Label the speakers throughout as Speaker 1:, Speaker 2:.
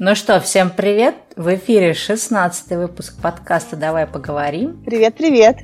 Speaker 1: Ну что, всем привет! В эфире 16 выпуск подкаста «Давай поговорим».
Speaker 2: Привет-привет!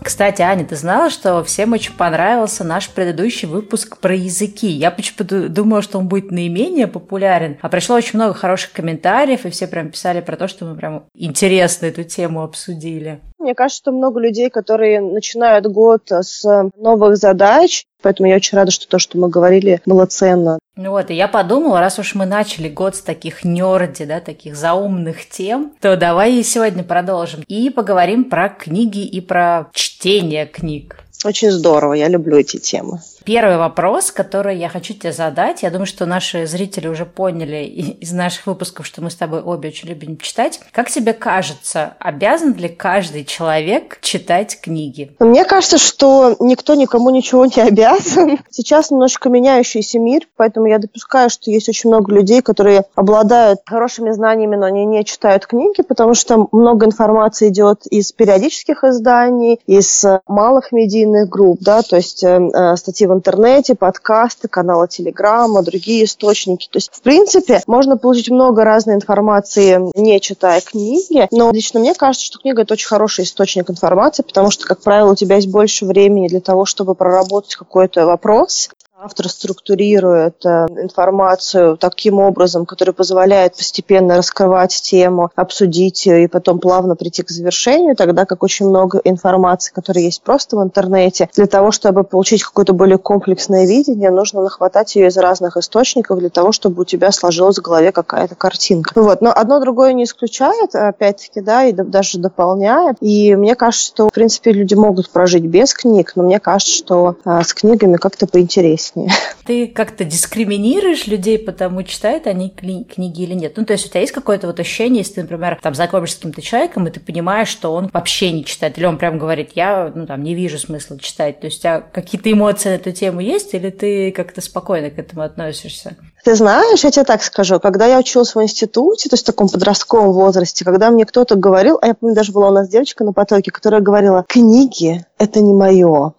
Speaker 1: Кстати, Аня, ты знала, что всем очень понравился наш предыдущий выпуск про языки? Я почему-то думала, что он будет наименее популярен, а пришло очень много хороших комментариев, и все прям писали про то, что мы прям интересно эту тему обсудили.
Speaker 2: Мне кажется, что много людей, которые начинают год с новых задач, поэтому я очень рада, что то, что мы говорили, было ценно.
Speaker 1: Ну вот, и я подумала, раз уж мы начали год с таких нерди, да, таких заумных тем, то давай и сегодня продолжим. И поговорим про книги и про чтение книг.
Speaker 2: Очень здорово, я люблю эти темы.
Speaker 1: Первый вопрос, который я хочу тебе задать, я думаю, что наши зрители уже поняли из наших выпусков, что мы с тобой обе очень любим читать. Как тебе кажется, обязан ли каждый человек читать книги?
Speaker 2: Мне кажется, что никто никому ничего не обязан. Сейчас немножко меняющийся мир, поэтому я допускаю, что есть очень много людей, которые обладают хорошими знаниями, но они не читают книги, потому что много информации идет из периодических изданий, из малых медийных групп, да, то есть э, э статьи в интернете, подкасты, каналы Телеграма, другие источники. То есть, в принципе, можно получить много разной информации, не читая книги, но лично мне кажется, что книга – это очень хороший источник информации, потому что, как правило, у тебя есть больше времени для того, чтобы проработать какой-то вопрос, Автор структурирует э, информацию таким образом, который позволяет постепенно раскрывать тему, обсудить ее и потом плавно прийти к завершению, тогда как очень много информации, которая есть просто в интернете, для того, чтобы получить какое-то более комплексное видение, нужно нахватать ее из разных источников для того, чтобы у тебя сложилась в голове какая-то картинка. Вот. Но одно другое не исключает, опять-таки, да, и даже дополняет. И мне кажется, что, в принципе, люди могут прожить без книг, но мне кажется, что а, с книгами как-то поинтереснее интереснее.
Speaker 1: Ты как-то дискриминируешь людей, потому читают они книги или нет? Ну, то есть у тебя есть какое-то вот ощущение, если ты, например, там знакомишься с каким-то человеком, и ты понимаешь, что он вообще не читает, или он прям говорит, я, ну, там, не вижу смысла читать. То есть у тебя какие-то эмоции на эту тему есть, или ты как-то спокойно к этому относишься?
Speaker 2: Ты знаешь, я тебе так скажу, когда я училась в институте, то есть в таком подростковом возрасте, когда мне кто-то говорил, а я помню, даже была у нас девочка на потоке, которая говорила, книги – это не мое.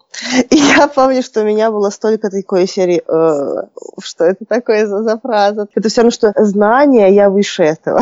Speaker 2: И я помню, что у меня было столько такой серии, э, что это такое за, за фраза? Это все равно, что знание, я выше этого.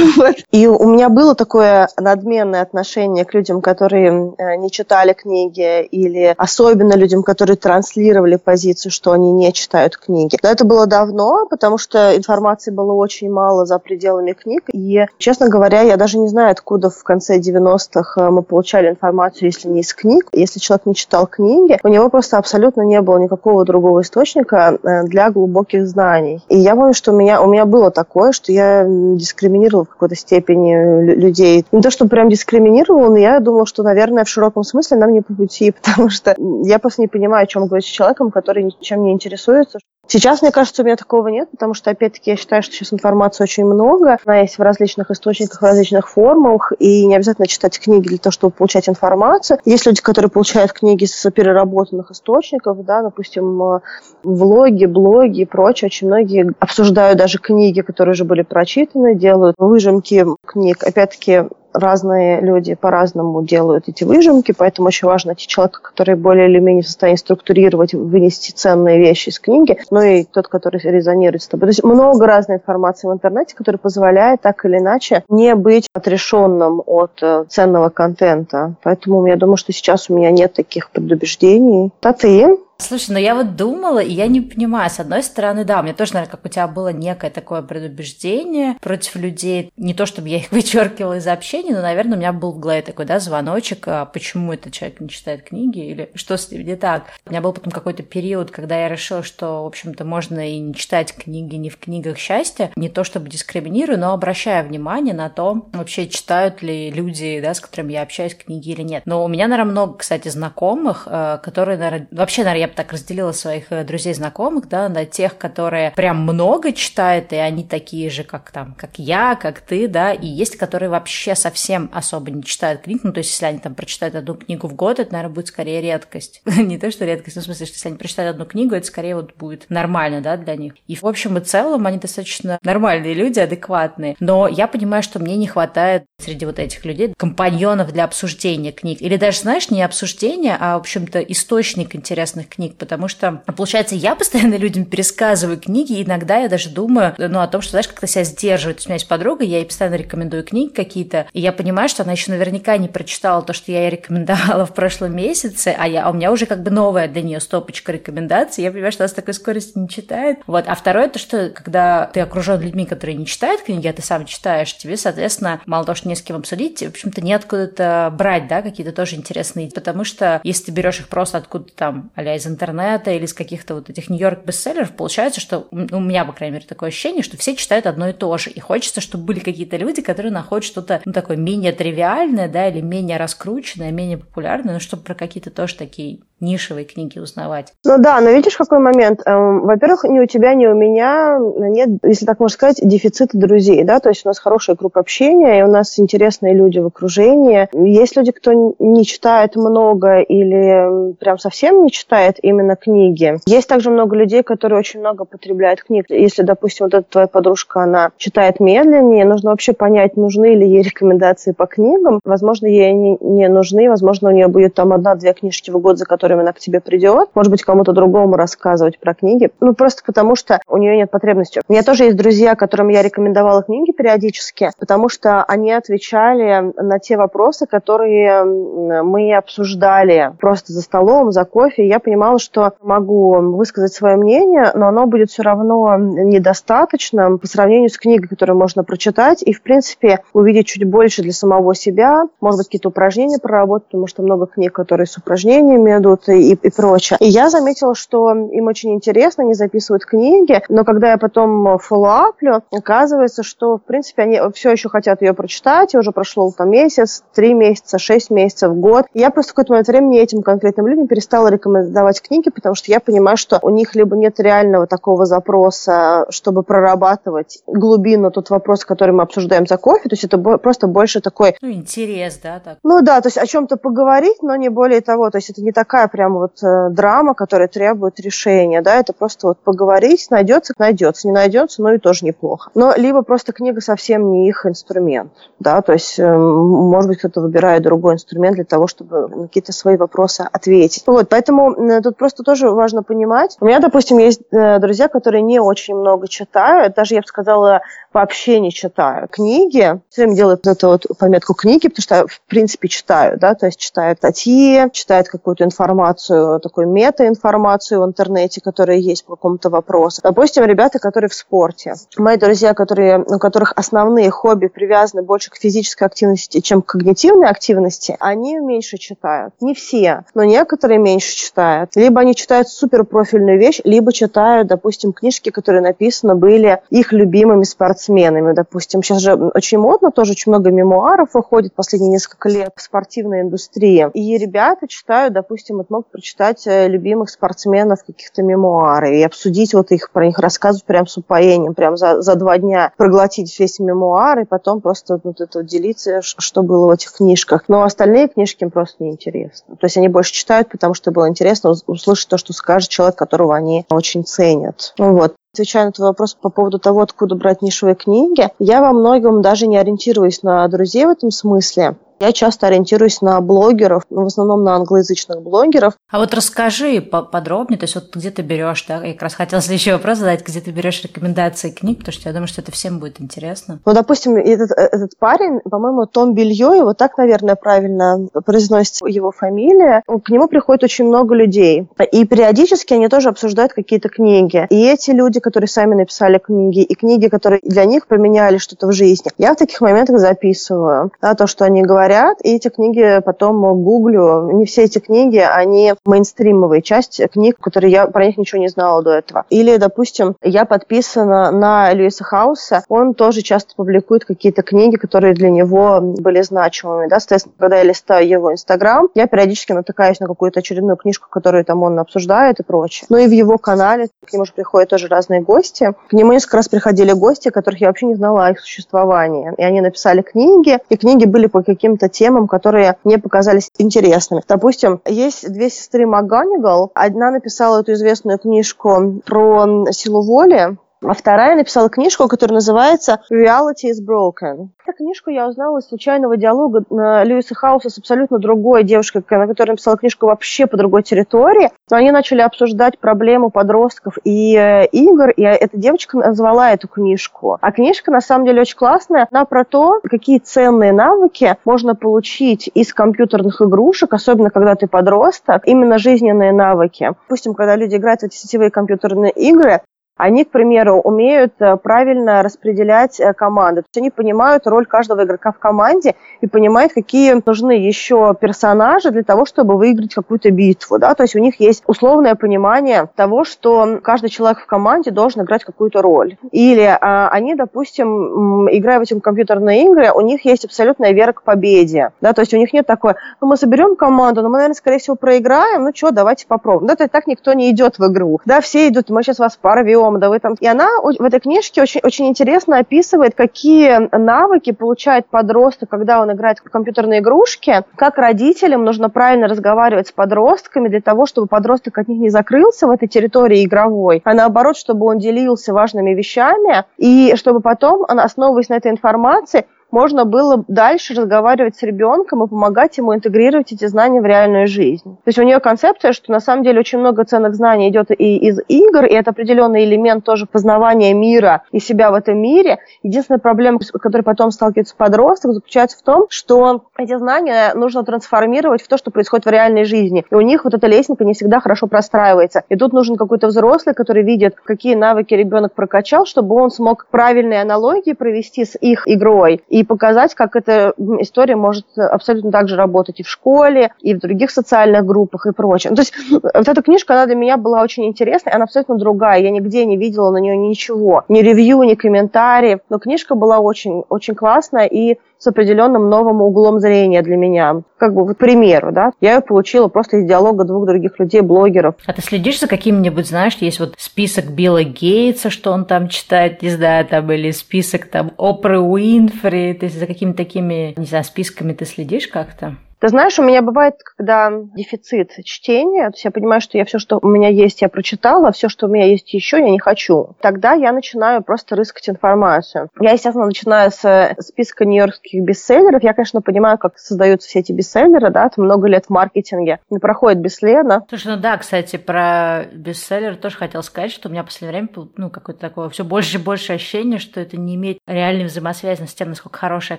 Speaker 2: И у меня было такое надменное отношение к людям, которые э, не читали книги, или особенно людям, которые транслировали позицию, что они не читают книги. Но это было давно, потому что информации было очень мало за пределами книг. И, честно говоря, я даже не знаю, откуда в конце 90-х э, мы получали информацию, если не из книг. Если человек не читал книги, у него просто абсолютно не было никакого другого источника э, для глубоких знаний. И я помню, что у меня, у меня было такое, что я дискриминировала в какой-то степени людей. Не то, что прям дискриминировала, но я думала, что, наверное, в широком смысле нам не по пути, потому что я просто не понимаю, о чем говорить с человеком, который ничем не интересуется, Сейчас, мне кажется, у меня такого нет, потому что, опять-таки, я считаю, что сейчас информации очень много. Она есть в различных источниках, в различных формах, и не обязательно читать книги для того, чтобы получать информацию. Есть люди, которые получают книги с переработанных источников, да, допустим, э, влоги, блоги и прочее. Очень многие обсуждают даже книги, которые уже были прочитаны, делают выжимки книг. Опять-таки, разные люди по-разному делают эти выжимки, поэтому очень важно найти человека, который более или менее в состоянии структурировать, вынести ценные вещи из книги, ну и тот, который резонирует с тобой. То есть много разной информации в интернете, которая позволяет так или иначе не быть отрешенным от э, ценного контента. Поэтому я думаю, что сейчас у меня нет таких предубеждений. А ты?
Speaker 1: Слушай, ну я вот думала, и я не понимаю, с одной стороны, да, у меня тоже, наверное, как у тебя было некое такое предубеждение против людей, не то чтобы я их вычеркивала из общения, но, наверное, у меня был в голове такой, да, звоночек, а почему этот человек не читает книги, или что с ним не так. У меня был потом какой-то период, когда я решила, что, в общем-то, можно и не читать книги не в книгах счастья, не то чтобы дискриминирую, но обращаю внимание на то, вообще читают ли люди, да, с которыми я общаюсь, книги или нет. Но у меня, наверное, много, кстати, знакомых, э, которые, наверное, вообще, наверное, я бы так разделила своих э, друзей, знакомых, да, на тех, которые прям много читают, и они такие же, как там, как я, как ты, да, и есть, которые вообще совсем особо не читают книг, ну, то есть, если они там прочитают одну книгу в год, это, наверное, будет скорее редкость. не то, что редкость, но в смысле, что если они прочитают одну книгу, это скорее вот будет нормально, да, для них. И, в общем и целом, они достаточно нормальные люди, адекватные. Но я понимаю, что мне не хватает среди вот этих людей компаньонов для обсуждения книг. Или даже, знаешь, не обсуждения, а, в общем-то, источник интересных книг, потому что, получается, я постоянно людям пересказываю книги, и иногда я даже думаю, ну, о том, что, знаешь, как-то себя сдерживать. У меня есть подруга, я ей постоянно рекомендую книги какие-то, и я понимаю, что она еще наверняка не прочитала то, что я ей рекомендовала в прошлом месяце, а, я, а у меня уже как бы новая для нее стопочка рекомендаций, я понимаю, что она с такой скоростью не читает. Вот. А второе, то, что когда ты окружен людьми, которые не читают книги, а ты сам читаешь, тебе, соответственно, мало того, что не с кем обсудить, в общем-то, неоткуда-то брать, да, какие-то тоже интересные, потому что если ты берешь их просто откуда-то там, а из интернета или из каких-то вот этих Нью-Йорк бестселлеров, получается, что у меня, по крайней мере, такое ощущение, что все читают одно и то же. И хочется, чтобы были какие-то люди, которые находят что-то, ну, такое менее тривиальное, да, или менее раскрученное, менее популярное, но чтобы про какие-то тоже такие нишевые книги узнавать.
Speaker 2: Ну да, но видишь, какой момент? Эм, во-первых, ни у тебя, ни у меня нет, если так можно сказать, дефицита друзей, да, то есть у нас хороший круг общения, и у нас интересные люди в окружении. Есть люди, кто не читает много или прям совсем не читает именно книги. Есть также много людей, которые очень много потребляют книг. Если, допустим, вот эта твоя подружка, она читает медленнее, нужно вообще понять, нужны ли ей рекомендации по книгам. Возможно, ей они не нужны, возможно, у нее будет там одна-две книжки в год, за которые которым она к тебе придет, может быть, кому-то другому рассказывать про книги. Ну, просто потому что у нее нет потребности. У меня тоже есть друзья, которым я рекомендовала книги периодически, потому что они отвечали на те вопросы, которые мы обсуждали просто за столом, за кофе. Я понимала, что могу высказать свое мнение, но оно будет все равно недостаточным по сравнению с книгой, которую можно прочитать и, в принципе, увидеть чуть больше для самого себя. Может быть, какие-то упражнения проработать, потому что много книг, которые с упражнениями идут, и, и прочее. И я заметила, что им очень интересно, они записывают книги, но когда я потом фоллоуаплю, оказывается, что, в принципе, они все еще хотят ее прочитать, и уже прошло там месяц, три месяца, шесть месяцев, год. Я просто в какой-то момент времени этим конкретным людям перестала рекомендовать книги, потому что я понимаю, что у них либо нет реального такого запроса, чтобы прорабатывать глубину тот вопрос, который мы обсуждаем за кофе, то есть это просто больше такой...
Speaker 1: Ну, интерес, да? Так.
Speaker 2: Ну да, то есть о чем-то поговорить, но не более того, то есть это не такая прям вот э, драма, которая требует решения, да, это просто вот поговорить, найдется, найдется, не найдется, ну и тоже неплохо. Но либо просто книга совсем не их инструмент, да, то есть, э, может быть, кто-то выбирает другой инструмент для того, чтобы на какие-то свои вопросы ответить. Вот, поэтому э, тут просто тоже важно понимать. У меня, допустим, есть друзья, которые не очень много читают, даже, я бы сказала, вообще не читают книги. Все время делают эту вот пометку книги, потому что, в принципе, читают, да, то есть читают статьи, читают какую-то информацию, информацию, такую мета-информацию в интернете, которая есть по какому-то вопросу. Допустим, ребята, которые в спорте. Мои друзья, которые, у которых основные хобби привязаны больше к физической активности, чем к когнитивной активности, они меньше читают. Не все, но некоторые меньше читают. Либо они читают суперпрофильную вещь, либо читают, допустим, книжки, которые написаны были их любимыми спортсменами. Допустим, сейчас же очень модно, тоже очень много мемуаров выходит последние несколько лет в спортивной индустрии. И ребята читают, допустим, вот мог прочитать э, любимых спортсменов каких-то мемуары и обсудить вот их, про них рассказывать прям с упоением, прям за, за два дня проглотить весь мемуар и потом просто вот это вот делиться, что было в этих книжках. Но остальные книжки им просто неинтересно. То есть они больше читают, потому что было интересно услышать то, что скажет человек, которого они очень ценят. Вот. Отвечая на твой вопрос по поводу того, откуда брать нишевые книги, я во многом даже не ориентируюсь на друзей в этом смысле. Я часто ориентируюсь на блогеров, ну, в основном на англоязычных блогеров.
Speaker 1: А вот расскажи подробнее, то есть вот где ты берешь, да, я как раз хотела следующий вопрос задать, где ты берешь рекомендации книг, потому что я думаю, что это всем будет интересно.
Speaker 2: Ну, допустим, этот, этот парень, по-моему, Том Белье, его так, наверное, правильно произносится его фамилия, к нему приходит очень много людей, и периодически они тоже обсуждают какие-то книги. И эти люди, которые сами написали книги, и книги, которые для них поменяли что-то в жизни, я в таких моментах записываю, да, то, что они говорят, и эти книги потом гуглю. Не все эти книги, они мейнстримовые. Часть книг, которые я про них ничего не знала до этого. Или, допустим, я подписана на Льюиса Хауса, он тоже часто публикует какие-то книги, которые для него были значимыми. Да? Соответственно, когда я листаю его Инстаграм, я периодически натыкаюсь на какую-то очередную книжку, которую там он обсуждает и прочее. Ну и в его канале к нему же приходят тоже разные гости. К нему несколько раз приходили гости, которых я вообще не знала о их существовании. И они написали книги, и книги были по каким каким-то темам, которые мне показались интересными. Допустим, есть две сестры МакГонигал. Одна написала эту известную книжку про силу воли, А вторая написала книжку, которая называется «Reality is Broken». Эту книжку я узнала из случайного диалога Льюиса Хауса с абсолютно другой девушкой, на которой написала книжку вообще по другой территории. Но они начали обсуждать проблему подростков и э, игр, и эта девочка назвала эту книжку. А книжка, на самом деле, очень классная. Она про то, какие ценные навыки можно получить из компьютерных игрушек, особенно когда ты подросток, именно жизненные навыки. Допустим, когда люди играют в эти сетевые компьютерные игры, они, к примеру, умеют э, правильно распределять э, команды. То есть они понимают роль каждого игрока в команде и понимают, какие нужны еще персонажи для того, чтобы выиграть какую-то битву. Да? То есть у них есть условное понимание того, что каждый человек в команде должен играть какую-то роль. Или а, они, допустим, играя в эти компьютерные игры, у них есть абсолютная вера к победе. Да? То есть у них нет такой, ну мы соберем команду, но мы, наверное, скорее всего, проиграем, ну что, давайте попробуем. Да, то есть так никто не идет в игру. Да, все идут, мы сейчас вас порвем, вы там... И она в этой книжке очень, очень интересно описывает, какие навыки получает подросток, когда он играет в компьютерные игрушки, как родителям нужно правильно разговаривать с подростками для того, чтобы подросток от них не закрылся в этой территории игровой, а наоборот, чтобы он делился важными вещами, и чтобы потом, основываясь на этой информации, можно было дальше разговаривать с ребенком и помогать ему интегрировать эти знания в реальную жизнь. То есть у нее концепция, что на самом деле очень много ценных знаний идет и из игр, и это определенный элемент тоже познавания мира и себя в этом мире. Единственная проблема, с которой потом сталкивается подросток, заключается в том, что эти знания нужно трансформировать в то, что происходит в реальной жизни. И у них вот эта лестница не всегда хорошо простраивается. И тут нужен какой-то взрослый, который видит, какие навыки ребенок прокачал, чтобы он смог правильные аналогии провести с их игрой и показать, как эта история может абсолютно так же работать и в школе, и в других социальных группах и прочее. То есть вот эта книжка, она для меня была очень интересной, она абсолютно другая. Я нигде не видела на нее ничего. Ни ревью, ни комментариев. Но книжка была очень, очень классная и с определенным новым углом зрения для меня. Как бы, к примеру, да, я ее получила просто из диалога двух других людей, блогеров.
Speaker 1: А ты следишь за какими-нибудь, знаешь, есть вот список Билла Гейтса, что он там читает, не знаю, там, или список там Опры Уинфри, ты за какими-то такими, не знаю, списками ты следишь как-то?
Speaker 2: Ты знаешь, у меня бывает, когда дефицит чтения, то есть я понимаю, что я все, что у меня есть, я прочитала, все, что у меня есть еще, я не хочу. Тогда я начинаю просто рыскать информацию. Я, естественно, начинаю с э, списка нью-йоркских бестселлеров. Я, конечно, понимаю, как создаются все эти бестселлеры, да, это много лет в маркетинге. Не проходит бесследно.
Speaker 1: Слушай, ну да, кстати, про бестселлер тоже хотел сказать, что у меня в последнее время, ну, какое-то такое все больше и больше ощущение, что это не имеет реальной взаимосвязи с тем, насколько хорошая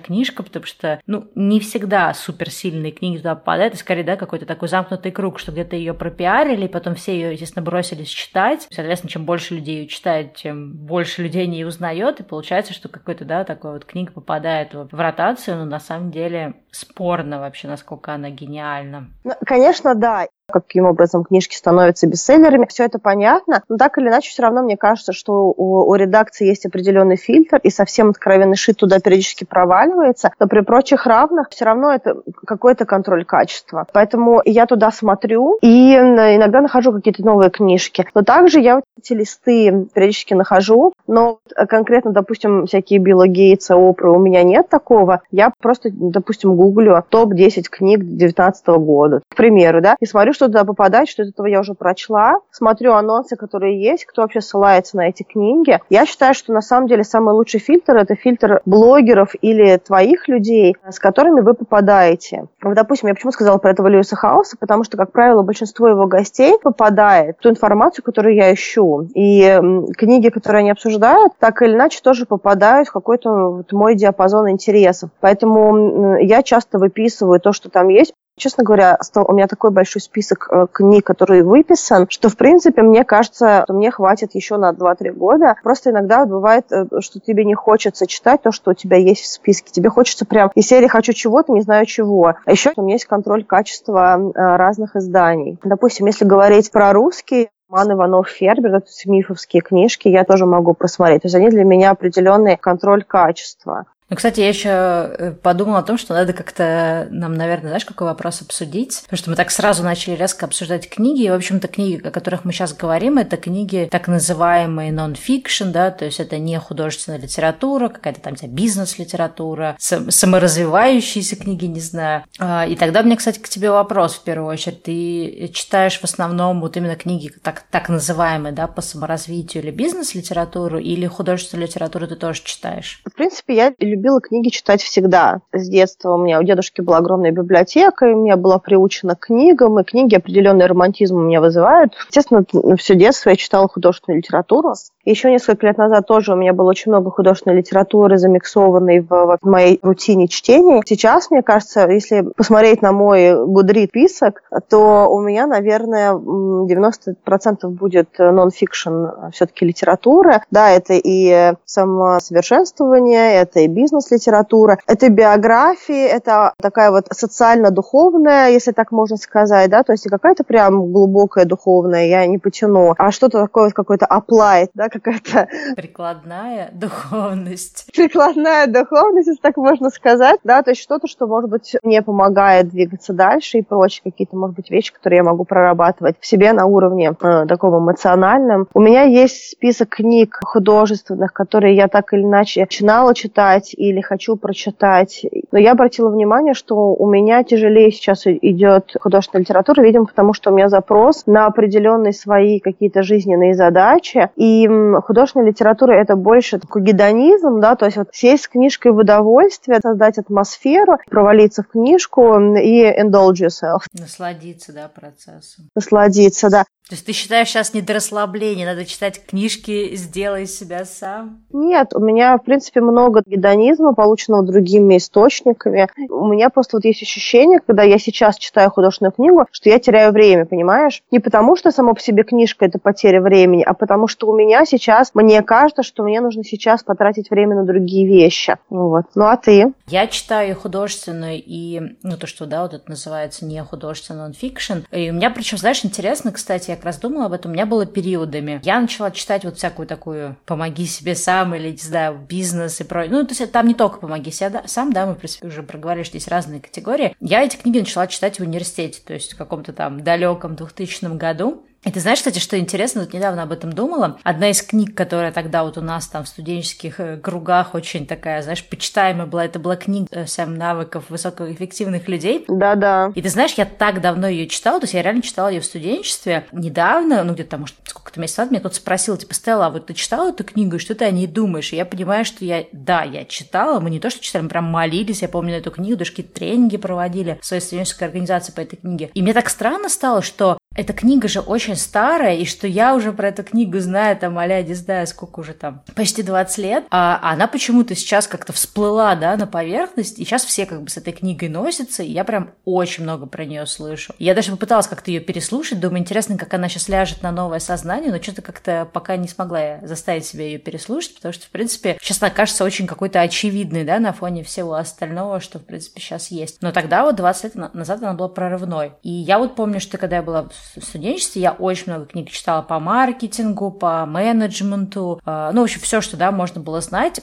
Speaker 1: книжка, потому что, ну, не всегда суперсильные книги туда попадают, и скорее, да, какой-то такой замкнутый круг, что где-то ее пропиарили, потом все ее, естественно, бросились читать. Соответственно, чем больше людей ее читает, тем больше людей не узнает, и получается, что какой-то, да, такой вот книга попадает в ротацию, но на самом деле спорно вообще, насколько она гениальна.
Speaker 2: Ну, конечно, да каким образом книжки становятся бестселлерами. Все это понятно, но так или иначе все равно мне кажется, что у, у редакции есть определенный фильтр, и совсем откровенный шит туда периодически проваливается, но при прочих равных все равно это какой-то контроль качества. Поэтому я туда смотрю и иногда нахожу какие-то новые книжки. Но также я эти листы периодически нахожу, но конкретно, допустим, всякие Билла Гейтса, Опры, у меня нет такого. Я просто, допустим, гуглю топ-10 книг 2019 года, к примеру, да, и смотрю, что туда попадает, что из этого я уже прочла, смотрю анонсы, которые есть, кто вообще ссылается на эти книги. Я считаю, что на самом деле самый лучший фильтр – это фильтр блогеров или твоих людей, с которыми вы попадаете. Вот, допустим, я почему сказала про этого Льюиса Хауса, потому что, как правило, большинство его гостей попадает в ту информацию, которую я ищу. И книги, которые они обсуждают, так или иначе тоже попадают в какой-то вот мой диапазон интересов. Поэтому я часто выписываю то, что там есть. Честно говоря, у меня такой большой список э, книг, который выписан, что, в принципе, мне кажется, что мне хватит еще на 2-3 года. Просто иногда бывает, э, что тебе не хочется читать то, что у тебя есть в списке. Тебе хочется прям из серии «хочу чего-то, не знаю чего». А еще у меня есть контроль качества э, разных изданий. Допустим, если говорить про русский, Ман Иванов Фербер, это мифовские книжки, я тоже могу просмотреть. То есть они для меня определенный контроль качества.
Speaker 1: Ну, кстати, я еще э, подумала о том, что надо как-то нам, наверное, знаешь, какой вопрос обсудить? Потому что мы так сразу начали резко обсуждать книги, и, в общем-то, книги, о которых мы сейчас говорим, это книги так называемые non-fiction, да, то есть это не художественная литература, какая-то там бизнес-литература, саморазвивающиеся книги, не знаю. А, и тогда мне, кстати, к тебе вопрос в первую очередь. Ты читаешь в основном вот именно книги так, так называемые, да, по саморазвитию или бизнес-литературу, или художественную литературу ты тоже читаешь?
Speaker 2: В принципе, я любила книги читать всегда. С детства у меня у дедушки была огромная библиотека, и я была приучена к книгам, и книги определенный романтизм у меня вызывают. Естественно, все детство я читала художественную литературу. Еще несколько лет назад тоже у меня было очень много художественной литературы, замиксованной в, в моей рутине чтения. Сейчас, мне кажется, если посмотреть на мой гудрит список, то у меня, наверное, 90% будет нон-фикшн все-таки литература. Да, это и самосовершенствование, это и бизнес-литература, это биографии, это такая вот социально-духовная, если так можно сказать, да, то есть какая-то прям глубокая духовная, я не потяну, а что-то такое, какой-то applied, да, какая-то...
Speaker 1: Прикладная духовность.
Speaker 2: Прикладная духовность, если так можно сказать, да, то есть что-то, что, может быть, мне помогает двигаться дальше и прочие какие-то, может быть, вещи, которые я могу прорабатывать в себе на уровне э, такого эмоциональном. У меня есть список книг художественных, которые я так или иначе начинала читать или хочу прочитать, но я обратила внимание, что у меня тяжелее сейчас идет художественная литература, видимо, потому что у меня запрос на определенные свои какие-то жизненные задачи, и художественная литература это больше такой гедонизм, да, то есть вот сесть с книжкой в удовольствие, создать атмосферу, провалиться в книжку и indulge yourself.
Speaker 1: Насладиться, да, процессом.
Speaker 2: Насладиться, да.
Speaker 1: То есть ты считаешь сейчас не до расслабления, надо читать книжки «Сделай себя сам»?
Speaker 2: Нет, у меня, в принципе, много гедонизма, полученного другими источниками. У меня просто вот есть ощущение, когда я сейчас читаю художественную книгу, что я теряю время, понимаешь? Не потому, что сама по себе книжка – это потеря времени, а потому что у меня сейчас, мне кажется, что мне нужно сейчас потратить время на другие вещи. Вот. Ну а ты?
Speaker 1: Я читаю художественную и, ну то, что, да, вот это называется не художественный нонфикшн. И у меня, причем, знаешь, интересно, кстати, как раз думала об этом, у меня было периодами. Я начала читать вот всякую такую «помоги себе сам» или, не знаю, бизнес и прочее. Ну, то есть там не только «помоги себе сам», да, мы, в принципе, уже проговорили, что есть разные категории. Я эти книги начала читать в университете, то есть в каком-то там далеком 2000 году. И ты знаешь, кстати, что интересно, вот недавно об этом думала. Одна из книг, которая тогда вот у нас там в студенческих э, кругах очень такая, знаешь, почитаемая была, это была книга э, «Семь навыков высокоэффективных людей».
Speaker 2: Да-да.
Speaker 1: И ты знаешь, я так давно ее читала, то есть я реально читала ее в студенчестве. Недавно, ну где-то там, может, сколько-то месяцев назад, меня кто-то спросил, типа, Стелла, а вот ты читала эту книгу, и что ты о ней думаешь? И я понимаю, что я, да, я читала, мы не то, что читали, мы прям молились, я помню эту книгу, даже какие-то тренинги проводили в своей студенческой организации по этой книге. И мне так странно стало, что эта книга же очень старая, и что я уже про эту книгу знаю, там, а не знаю, сколько уже там, почти 20 лет, а она почему-то сейчас как-то всплыла, да, на поверхность, и сейчас все как бы с этой книгой носятся, и я прям очень много про нее слышу. Я даже попыталась как-то ее переслушать, думаю, интересно, как она сейчас ляжет на новое сознание, но что-то как-то пока не смогла я заставить себя ее переслушать, потому что, в принципе, сейчас она кажется очень какой-то очевидной, да, на фоне всего остального, что, в принципе, сейчас есть. Но тогда вот 20 лет назад она была прорывной. И я вот помню, что когда я была студенчестве я очень много книг читала по маркетингу, по менеджменту, э, ну, в общем, все, что, да, можно было знать.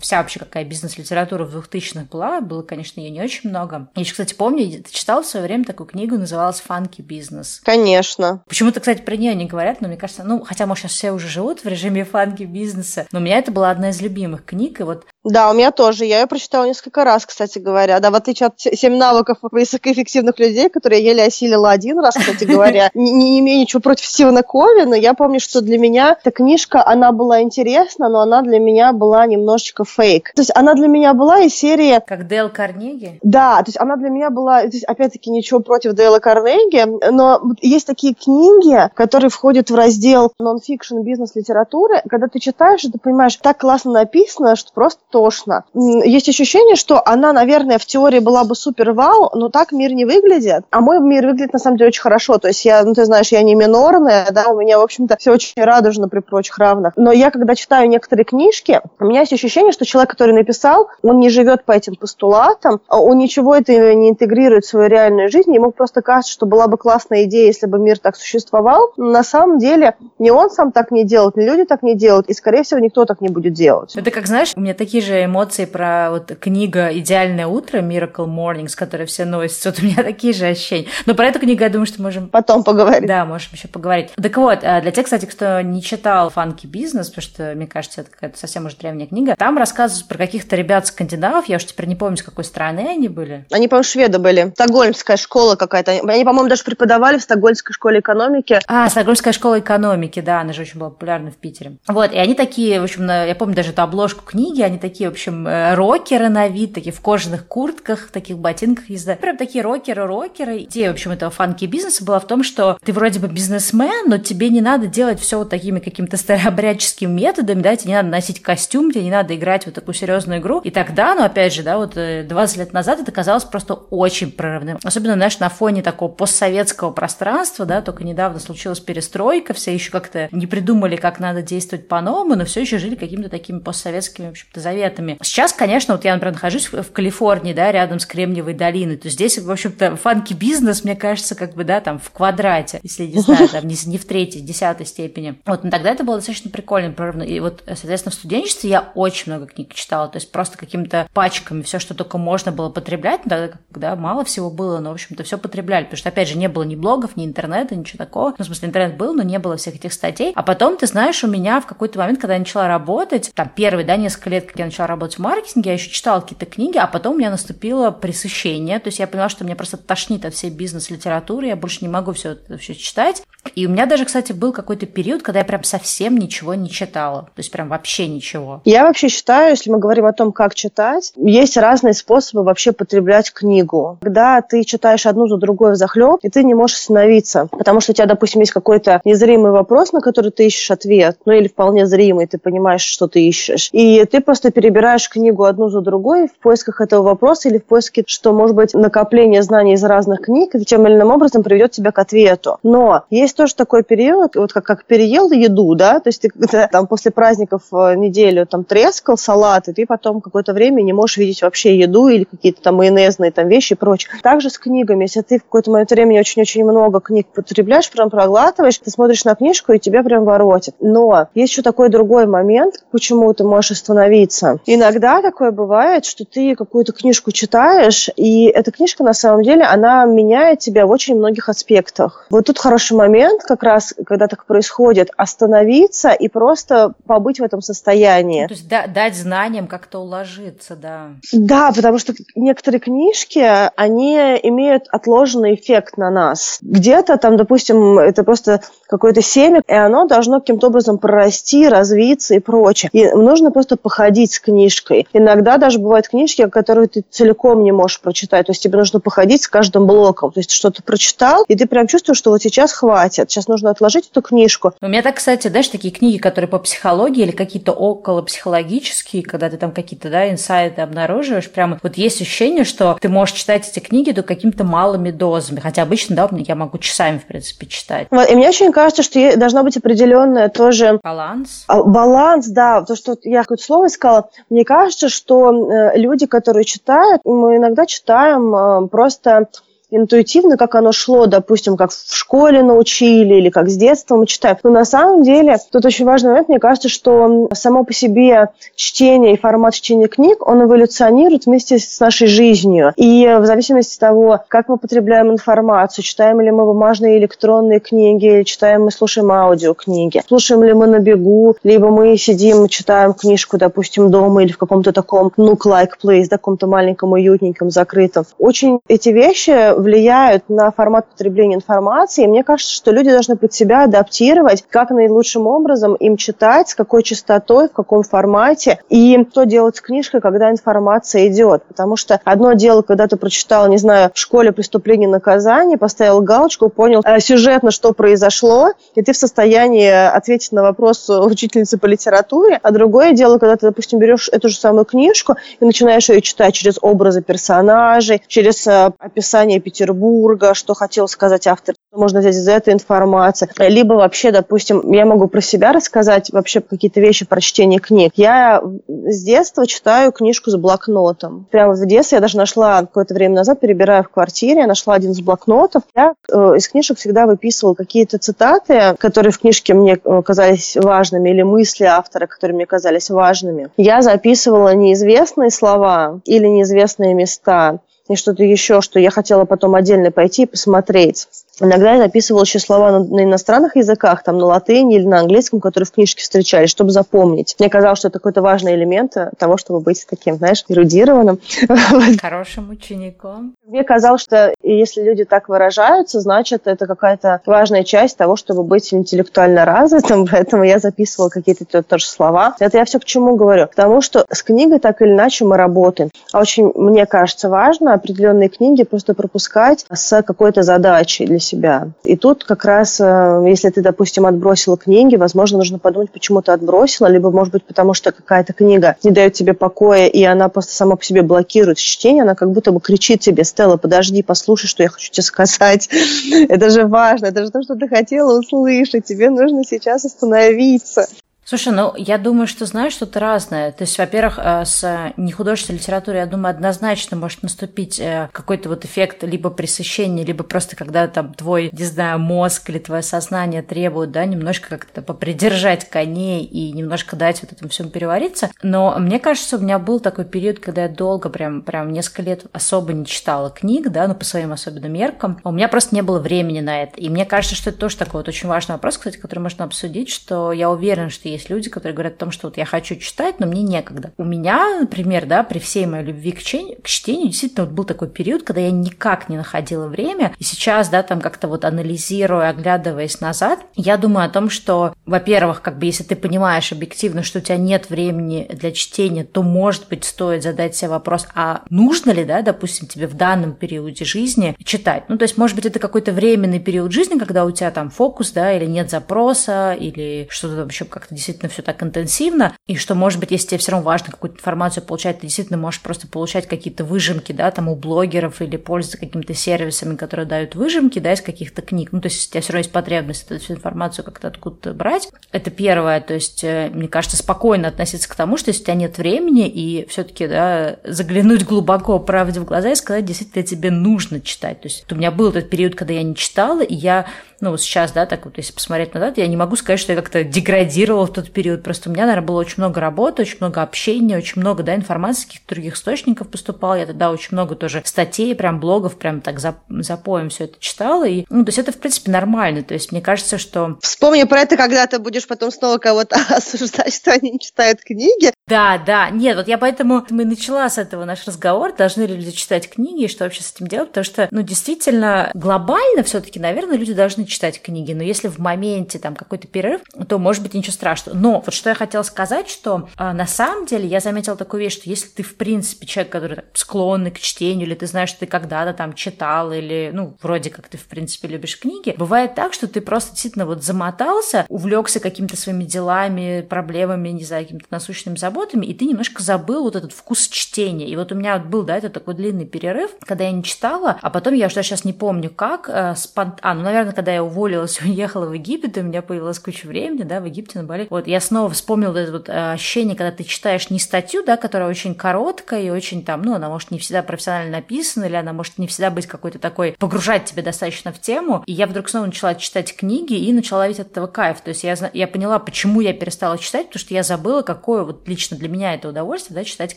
Speaker 1: Вся вообще какая бизнес-литература в 2000-х была, было, конечно, ее не очень много. Я еще, кстати, помню, ты читала в свое время такую книгу, называлась «Фанки бизнес».
Speaker 2: Конечно.
Speaker 1: Почему-то, кстати, про нее не говорят, но мне кажется, ну, хотя, может, сейчас все уже живут в режиме фанки бизнеса, но у меня это была одна из любимых книг, и вот
Speaker 2: да, у меня тоже. Я ее прочитала несколько раз, кстати говоря. Да, в отличие от «Семь навыков высокоэффективных людей», которые я еле осилила один раз, кстати говоря. Не, не имею ничего против Стивена Кови, но я помню, что для меня эта книжка, она была интересна, но она для меня была немножечко фейк. То есть она для меня была из серии...
Speaker 1: Как Дейл Карнеги?
Speaker 2: Да, то есть она для меня была... То есть, опять-таки, ничего против Дейла Карнеги, но есть такие книги, которые входят в раздел нон-фикшн бизнес-литературы, когда ты читаешь, и ты понимаешь, так классно написано, что просто тошно. Есть ощущение, что она, наверное, в теории была бы супер вау, но так мир не выглядит. А мой мир выглядит, на самом деле, очень хорошо. То есть есть я, ну, ты знаешь, я не минорная, да, у меня, в общем-то, все очень радужно при прочих равных. Но я, когда читаю некоторые книжки, у меня есть ощущение, что человек, который написал, он не живет по этим постулатам, а он ничего это не интегрирует в свою реальную жизнь, ему просто кажется, что была бы классная идея, если бы мир так существовал. Но на самом деле не он сам так не делает, не люди так не делают, и, скорее всего, никто так не будет делать.
Speaker 1: Это как, знаешь, у меня такие же эмоции про вот книга «Идеальное утро» Miracle Mornings, которую все носят. Вот у меня такие же ощущения. Но про эту книгу, я думаю, что можем...
Speaker 2: Потом поговорить.
Speaker 1: Да, можем еще поговорить. Так вот, а, для тех, кстати, кто не читал «Фанки бизнес», потому что, мне кажется, это какая-то совсем уже древняя книга, там рассказывают про каких-то ребят-скандинавов, я уж теперь не помню, с какой страны они были.
Speaker 2: Они, по-моему, шведы были. Стокгольмская школа какая-то. Они, по-моему, даже преподавали в Стокгольмской школе экономики.
Speaker 1: А, Стокгольмская школа экономики, да, она же очень была популярна в Питере. Вот, и они такие, в общем, я помню даже эту обложку книги, они такие, в общем, э, рокеры на вид, такие в кожаных куртках, таких ботинках езда. Прям такие рокеры-рокеры. Идея, в общем, этого фанки-бизнеса была в том, что ты вроде бы бизнесмен, но тебе не надо делать все вот такими какими-то старообрядческими методами, да, тебе не надо носить костюм, тебе не надо играть вот такую серьезную игру. И тогда, ну, опять же, да, вот 20 э, лет назад это казалось просто очень прорывным. Особенно, знаешь, на фоне такого постсоветского пространства, да, только недавно случилась перестройка, все еще как-то не придумали, как надо действовать по-новому, но все еще жили какими-то такими постсоветскими, в общем-то, заветами. Сейчас, конечно, вот я, например, нахожусь в Калифорнии, да, рядом с Кремниевой долиной, то здесь, в общем-то, фанки-бизнес, мне кажется, как бы, да, там в квадрате, если, не знаю, там, не, не в третьей, десятой степени. Вот, но тогда это было достаточно прикольно, прорывно. И вот, соответственно, в студенчестве я очень много книг читала, то есть просто какими-то пачками все, что только можно было потреблять, ну, тогда, когда мало всего было, но, в общем-то, все потребляли, потому что, опять же, не было ни блогов, ни интернета, ничего такого. Ну, в смысле, интернет был, но не было всех этих статей. А потом, ты знаешь, у меня в какой-то момент, когда я начала работать, там, первые, да, несколько лет, как я начала работать в маркетинге, я еще читала какие-то книги, а потом у меня наступило пресыщение, то есть я поняла, что меня просто тошнит от всей бизнес-литературы, я больше не могу все это все читать. И у меня даже, кстати, был какой-то период, когда я прям совсем ничего не читала, то есть прям вообще ничего.
Speaker 2: Я вообще считаю, если мы говорим о том, как читать, есть разные способы вообще потреблять книгу. Когда ты читаешь одну за другой в захлеб, и ты не можешь остановиться, потому что у тебя, допустим, есть какой-то незримый вопрос, на который ты ищешь ответ, ну или вполне зримый, ты понимаешь, что ты ищешь. И ты просто перебираешь книгу одну за другой в поисках этого вопроса или в поиске, что, может быть, накопление знаний из разных книг тем или иным образом приведет тебя к ответу. Но есть тоже такой период, вот как, как переел еду, да, то есть ты когда, там после праздников э, неделю там трескал салат, и ты потом какое-то время не можешь видеть вообще еду или какие-то там майонезные там вещи и прочее. Также с книгами, если ты в какой-то момент времени очень-очень много книг потребляешь, прям проглатываешь, ты смотришь на книжку, и тебя прям воротит. Но есть еще такой другой момент, почему ты можешь остановиться. Иногда такое бывает, что ты какую-то книжку читаешь, и эта книжка на самом деле, она меняет тебя в очень многих аспектах. Вот тут хороший момент, как раз, когда так происходит, остановиться и просто побыть в этом состоянии.
Speaker 1: Ну, то есть да, дать знаниям как-то уложиться, да.
Speaker 2: Да, потому что некоторые книжки, они имеют отложенный эффект на нас. Где-то там, допустим, это просто какое-то семя, и оно должно каким-то образом прорасти, развиться и прочее. И нужно просто походить с книжкой. Иногда даже бывают книжки, которые ты целиком не можешь прочитать. То есть тебе нужно походить с каждым блоком. То есть что-то прочитал, и ты прям чувствуешь, что вот сейчас хватит. Сейчас нужно отложить эту книжку.
Speaker 1: У меня так, кстати, знаешь, такие книги, которые по психологии или какие-то около психологические, когда ты там какие-то, да, инсайты обнаруживаешь, прямо вот есть ощущение, что ты можешь читать эти книги до какими-то малыми дозами. Хотя обычно, да, я могу часами, в принципе, читать.
Speaker 2: Вот, и мне очень кажется, что должна быть определенная тоже...
Speaker 1: Баланс?
Speaker 2: А, баланс, да. То, что я какое-то слово искала. Мне кажется, что э, люди, которые читают, мы иногда читаем э, просто интуитивно, как оно шло, допустим, как в школе научили или как с детства мы читаем. Но на самом деле тут очень важный момент, мне кажется, что само по себе чтение и формат чтения книг, он эволюционирует вместе с нашей жизнью. И в зависимости от того, как мы потребляем информацию, читаем ли мы бумажные электронные книги, или читаем мы, слушаем аудиокниги, слушаем ли мы на бегу, либо мы сидим, читаем книжку, допустим, дома или в каком-то таком nook-like place, да, каком-то маленьком, уютненьком, закрытом. Очень эти вещи влияют на формат потребления информации. И мне кажется, что люди должны под себя адаптировать, как наилучшим образом им читать, с какой частотой, в каком формате, и что делать с книжкой, когда информация идет. Потому что одно дело, когда ты прочитал, не знаю, в школе преступление наказание, поставил галочку, понял э, сюжетно, что произошло, и ты в состоянии ответить на вопрос учительницы по литературе. А другое дело, когда ты, допустим, берешь эту же самую книжку и начинаешь ее читать через образы персонажей, через э, описание Петербурга, что хотел сказать автор, что можно взять из этой информации. Либо вообще, допустим, я могу про себя рассказать вообще какие-то вещи про чтение книг. Я с детства читаю книжку с блокнотом. Прямо в детстве я даже нашла какое-то время назад, перебирая в квартире, я нашла один из блокнотов. Я э, из книжек всегда выписывала какие-то цитаты, которые в книжке мне э, казались важными, или мысли автора, которые мне казались важными. Я записывала неизвестные слова или неизвестные места, и что-то еще, что я хотела потом отдельно пойти и посмотреть. Иногда я записывала еще слова на, на иностранных языках, там на латыни или на английском, которые в книжке встречались, чтобы запомнить. Мне казалось, что это какой-то важный элемент того, чтобы быть таким, знаешь, эрудированным.
Speaker 1: Хорошим учеником.
Speaker 2: Мне казалось, что если люди так выражаются, значит, это какая-то важная часть того, чтобы быть интеллектуально развитым, поэтому я записывала какие-то тоже слова. Это я все к чему говорю? К тому, что с книгой так или иначе мы работаем. А очень, мне кажется, важно определенные книги просто пропускать с какой-то задачей для себя. И тут как раз, э, если ты, допустим, отбросила книги, возможно, нужно подумать, почему ты отбросила, либо, может быть, потому что какая-то книга не дает тебе покоя, и она просто сама по себе блокирует чтение, она как будто бы кричит тебе, Стелла, подожди, послушай, что я хочу тебе сказать. Это же важно, это же то, что ты хотела услышать, тебе нужно сейчас остановиться.
Speaker 1: Слушай, ну я думаю, что знаешь, что-то разное. То есть, во-первых, э, с нехудожественной литературой, я думаю, однозначно может наступить э, какой-то вот эффект либо пресыщения, либо просто когда там твой, не знаю, мозг или твое сознание требует, да, немножко как-то попридержать коней и немножко дать вот этому всему перевариться. Но мне кажется, у меня был такой период, когда я долго, прям, прям несколько лет особо не читала книг, да, ну по своим особенным меркам. У меня просто не было времени на это. И мне кажется, что это тоже такой вот очень важный вопрос, кстати, который можно обсудить, что я уверена, что есть люди, которые говорят о том, что вот я хочу читать, но мне некогда. У меня, например, да, при всей моей любви к чтению, к чтению действительно вот был такой период, когда я никак не находила время. И сейчас, да, там как-то вот анализируя, оглядываясь назад, я думаю о том, что, во-первых, как бы если ты понимаешь объективно, что у тебя нет времени для чтения, то, может быть, стоит задать себе вопрос, а нужно ли, да, допустим, тебе в данном периоде жизни читать? Ну, то есть, может быть, это какой-то временный период жизни, когда у тебя там фокус, да, или нет запроса, или что-то вообще как-то действительно все так интенсивно, и что, может быть, если тебе все равно важно какую-то информацию получать, ты действительно можешь просто получать какие-то выжимки, да, там у блогеров или пользоваться какими-то сервисами, которые дают выжимки, да, из каких-то книг. Ну, то есть, у тебя все равно есть потребность эту всю информацию как-то откуда-то брать. Это первое, то есть, э, мне кажется, спокойно относиться к тому, что если у тебя нет времени, и все-таки, да, заглянуть глубоко правде в глаза и сказать, действительно, тебе нужно читать. То есть, у меня был этот период, когда я не читала, и я ну, вот сейчас, да, так вот, если посмотреть назад, я не могу сказать, что я как-то деградировала в тот период. Просто у меня, наверное, было очень много работы, очень много общения, очень много, да, информации, каких-то других источников поступало. Я тогда очень много тоже статей, прям блогов, прям так за, запоем все это читала. И, ну, то есть это, в принципе, нормально. То есть мне кажется, что...
Speaker 2: Вспомни про это, когда ты будешь потом снова кого-то осуждать, что они не читают книги.
Speaker 1: Да, да. Нет, вот я поэтому мы начала с этого наш разговор, должны ли люди читать книги и что вообще с этим делать, потому что, ну, действительно, глобально все таки наверное, люди должны читать книги, но если в моменте там какой-то перерыв, то, может быть, ничего страшного. Но вот что я хотела сказать, что э, на самом деле я заметила такую вещь, что если ты, в принципе, человек, который так, склонный к чтению, или ты знаешь, что ты когда-то там читал, или, ну, вроде как ты, в принципе, любишь книги, бывает так, что ты просто действительно вот замотался, увлекся какими-то своими делами, проблемами, не знаю, какими-то насущными заботами, и ты немножко забыл вот этот вкус чтения. И вот у меня вот был, да, это такой длинный перерыв, когда я не читала, а потом я уже сейчас не помню как, э, спонт... а, ну, наверное, когда я уволилась, уехала в Египет, и у меня появилась куча времени, да, в Египте, на Бали. Вот я снова вспомнила это вот э, ощущение, когда ты читаешь не статью, да, которая очень короткая и очень там, ну, она может не всегда профессионально написана, или она может не всегда быть какой-то такой, погружать тебя достаточно в тему. И я вдруг снова начала читать книги и начала видеть от этого кайф. То есть я, я поняла, почему я перестала читать, потому что я забыла, какое вот лично для меня это удовольствие, да, читать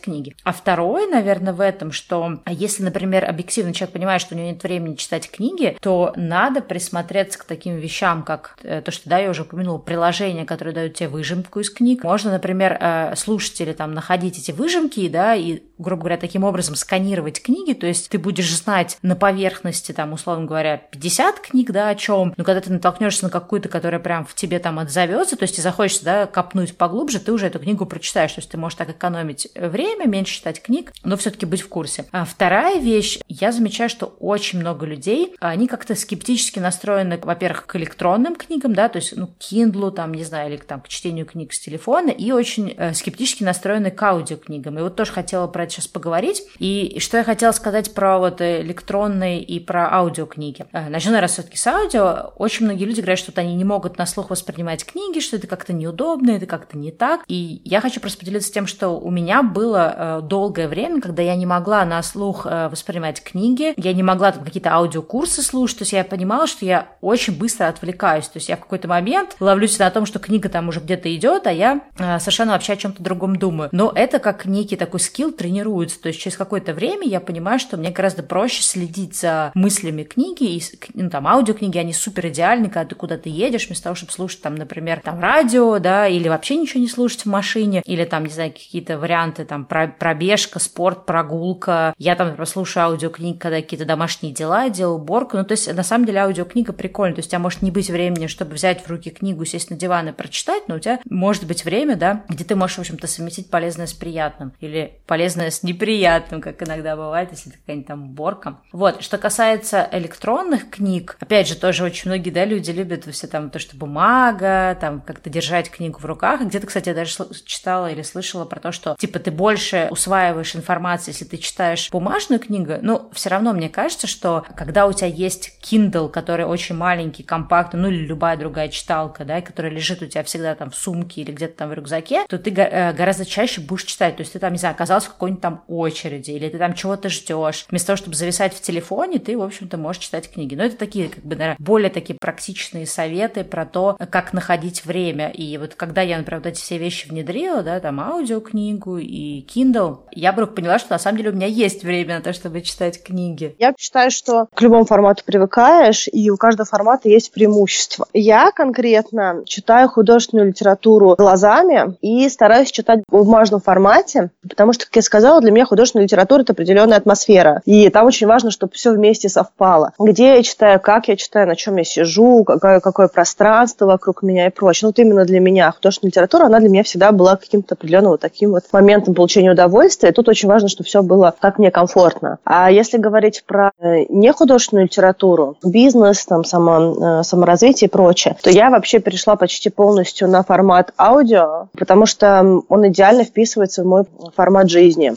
Speaker 1: книги. А второе, наверное, в этом, что если, например, объективно человек понимает, что у него нет времени читать книги, то надо присмотреться к таким вещам, как э, то, что, да, я уже упомянула, приложения, которые дают тебе выжимку из книг. Можно, например, э, слушать или там находить эти выжимки, да, и, грубо говоря, таким образом сканировать книги, то есть ты будешь знать на поверхности, там, условно говоря, 50 книг, да, о чем, но когда ты натолкнешься на какую-то, которая прям в тебе там отзовется, то есть тебе захочется, да, копнуть поглубже, ты уже эту книгу прочитаешь, то есть ты можешь так экономить время, меньше читать книг, но все-таки быть в курсе. А вторая вещь, я замечаю, что очень много людей, они как-то скептически настроены во-первых, к электронным книгам, да, то есть, ну, к Kindle, там, не знаю, или там, к чтению книг с телефона, и очень э, скептически настроены к аудиокнигам. И вот тоже хотела про это сейчас поговорить. И что я хотела сказать про вот электронные и про аудиокниги. Э, начну, наверное, все-таки с аудио. Очень многие люди говорят, что вот они не могут на слух воспринимать книги, что это как-то неудобно, это как-то не так. И я хочу просто поделиться тем, что у меня было э, долгое время, когда я не могла на слух э, воспринимать книги, я не могла там какие-то аудиокурсы слушать, то есть я понимала, что я очень быстро отвлекаюсь, то есть я в какой-то момент ловлюсь на том, что книга там уже где-то идет, а я э, совершенно вообще о чем-то другом думаю. Но это как некий такой скилл тренируется, то есть через какое-то время я понимаю, что мне гораздо проще следить за мыслями книги, и ну, там аудиокниги, они супер идеальны, когда ты куда-то едешь, вместо того, чтобы слушать там, например, там радио, да, или вообще ничего не слушать в машине, или там, не знаю, какие-то варианты, там, пробежка, спорт, прогулка. Я там, например, слушаю аудиокниги, когда какие-то домашние дела, делаю уборку. Ну, то есть, на самом деле, аудиокнига прикольная. То есть, у тебя может не быть времени, чтобы взять в руки книгу, сесть на диван и прочитать, но у тебя может быть время, да, где ты можешь, в общем-то, совместить полезное с приятным. Или полезное с неприятным, как иногда бывает, если это какая-нибудь там уборка. Вот. Что касается электронных книг, опять же, тоже очень многие, да, люди любят все там то, что бумага, там как-то держать книгу в руках. Где-то, кстати, я даже читала или слышала про то, что, типа, ты больше усваиваешь информацию, если ты читаешь бумажную книгу, но все равно мне кажется, что когда у тебя есть Kindle, который очень маленький, компактный, ну или любая другая читалка, да, которая лежит у тебя всегда там в сумке или где-то там в рюкзаке, то ты э, гораздо чаще будешь читать. То есть ты там, не знаю, оказался в какой-нибудь там очереди, или ты там чего-то ждешь. Вместо того, чтобы зависать в телефоне, ты, в общем-то, можешь читать книги. Но это такие, как бы, наверное, более такие практичные советы про то, как находить время. И вот когда я, например, вот эти все вещи внедрила, да, там аудиокнигу и Kindle, я вдруг поняла, что на самом деле у меня есть время на то, чтобы читать книги.
Speaker 2: Я считаю, что к любому формату привыкаешь, и у каждого формата есть преимущество. Я конкретно читаю художественную литературу глазами и стараюсь читать в бумажном формате, потому что, как я сказала, для меня художественная литература – это определенная атмосфера. И там очень важно, чтобы все вместе совпало. Где я читаю, как я читаю, на чем я сижу, какое, какое пространство вокруг меня и прочее. Ну, вот именно для меня художественная литература, она для меня всегда была каким-то определенным вот таким вот моментом получения удовольствия. И тут очень важно, чтобы все было как мне комфортно. А если говорить про э, нехудожественную литературу, бизнес, там, само, э, саморазвитие и прочее, то я вообще перешла почти полностью на формат аудио, потому что он идеально вписывается в мой формат жизни.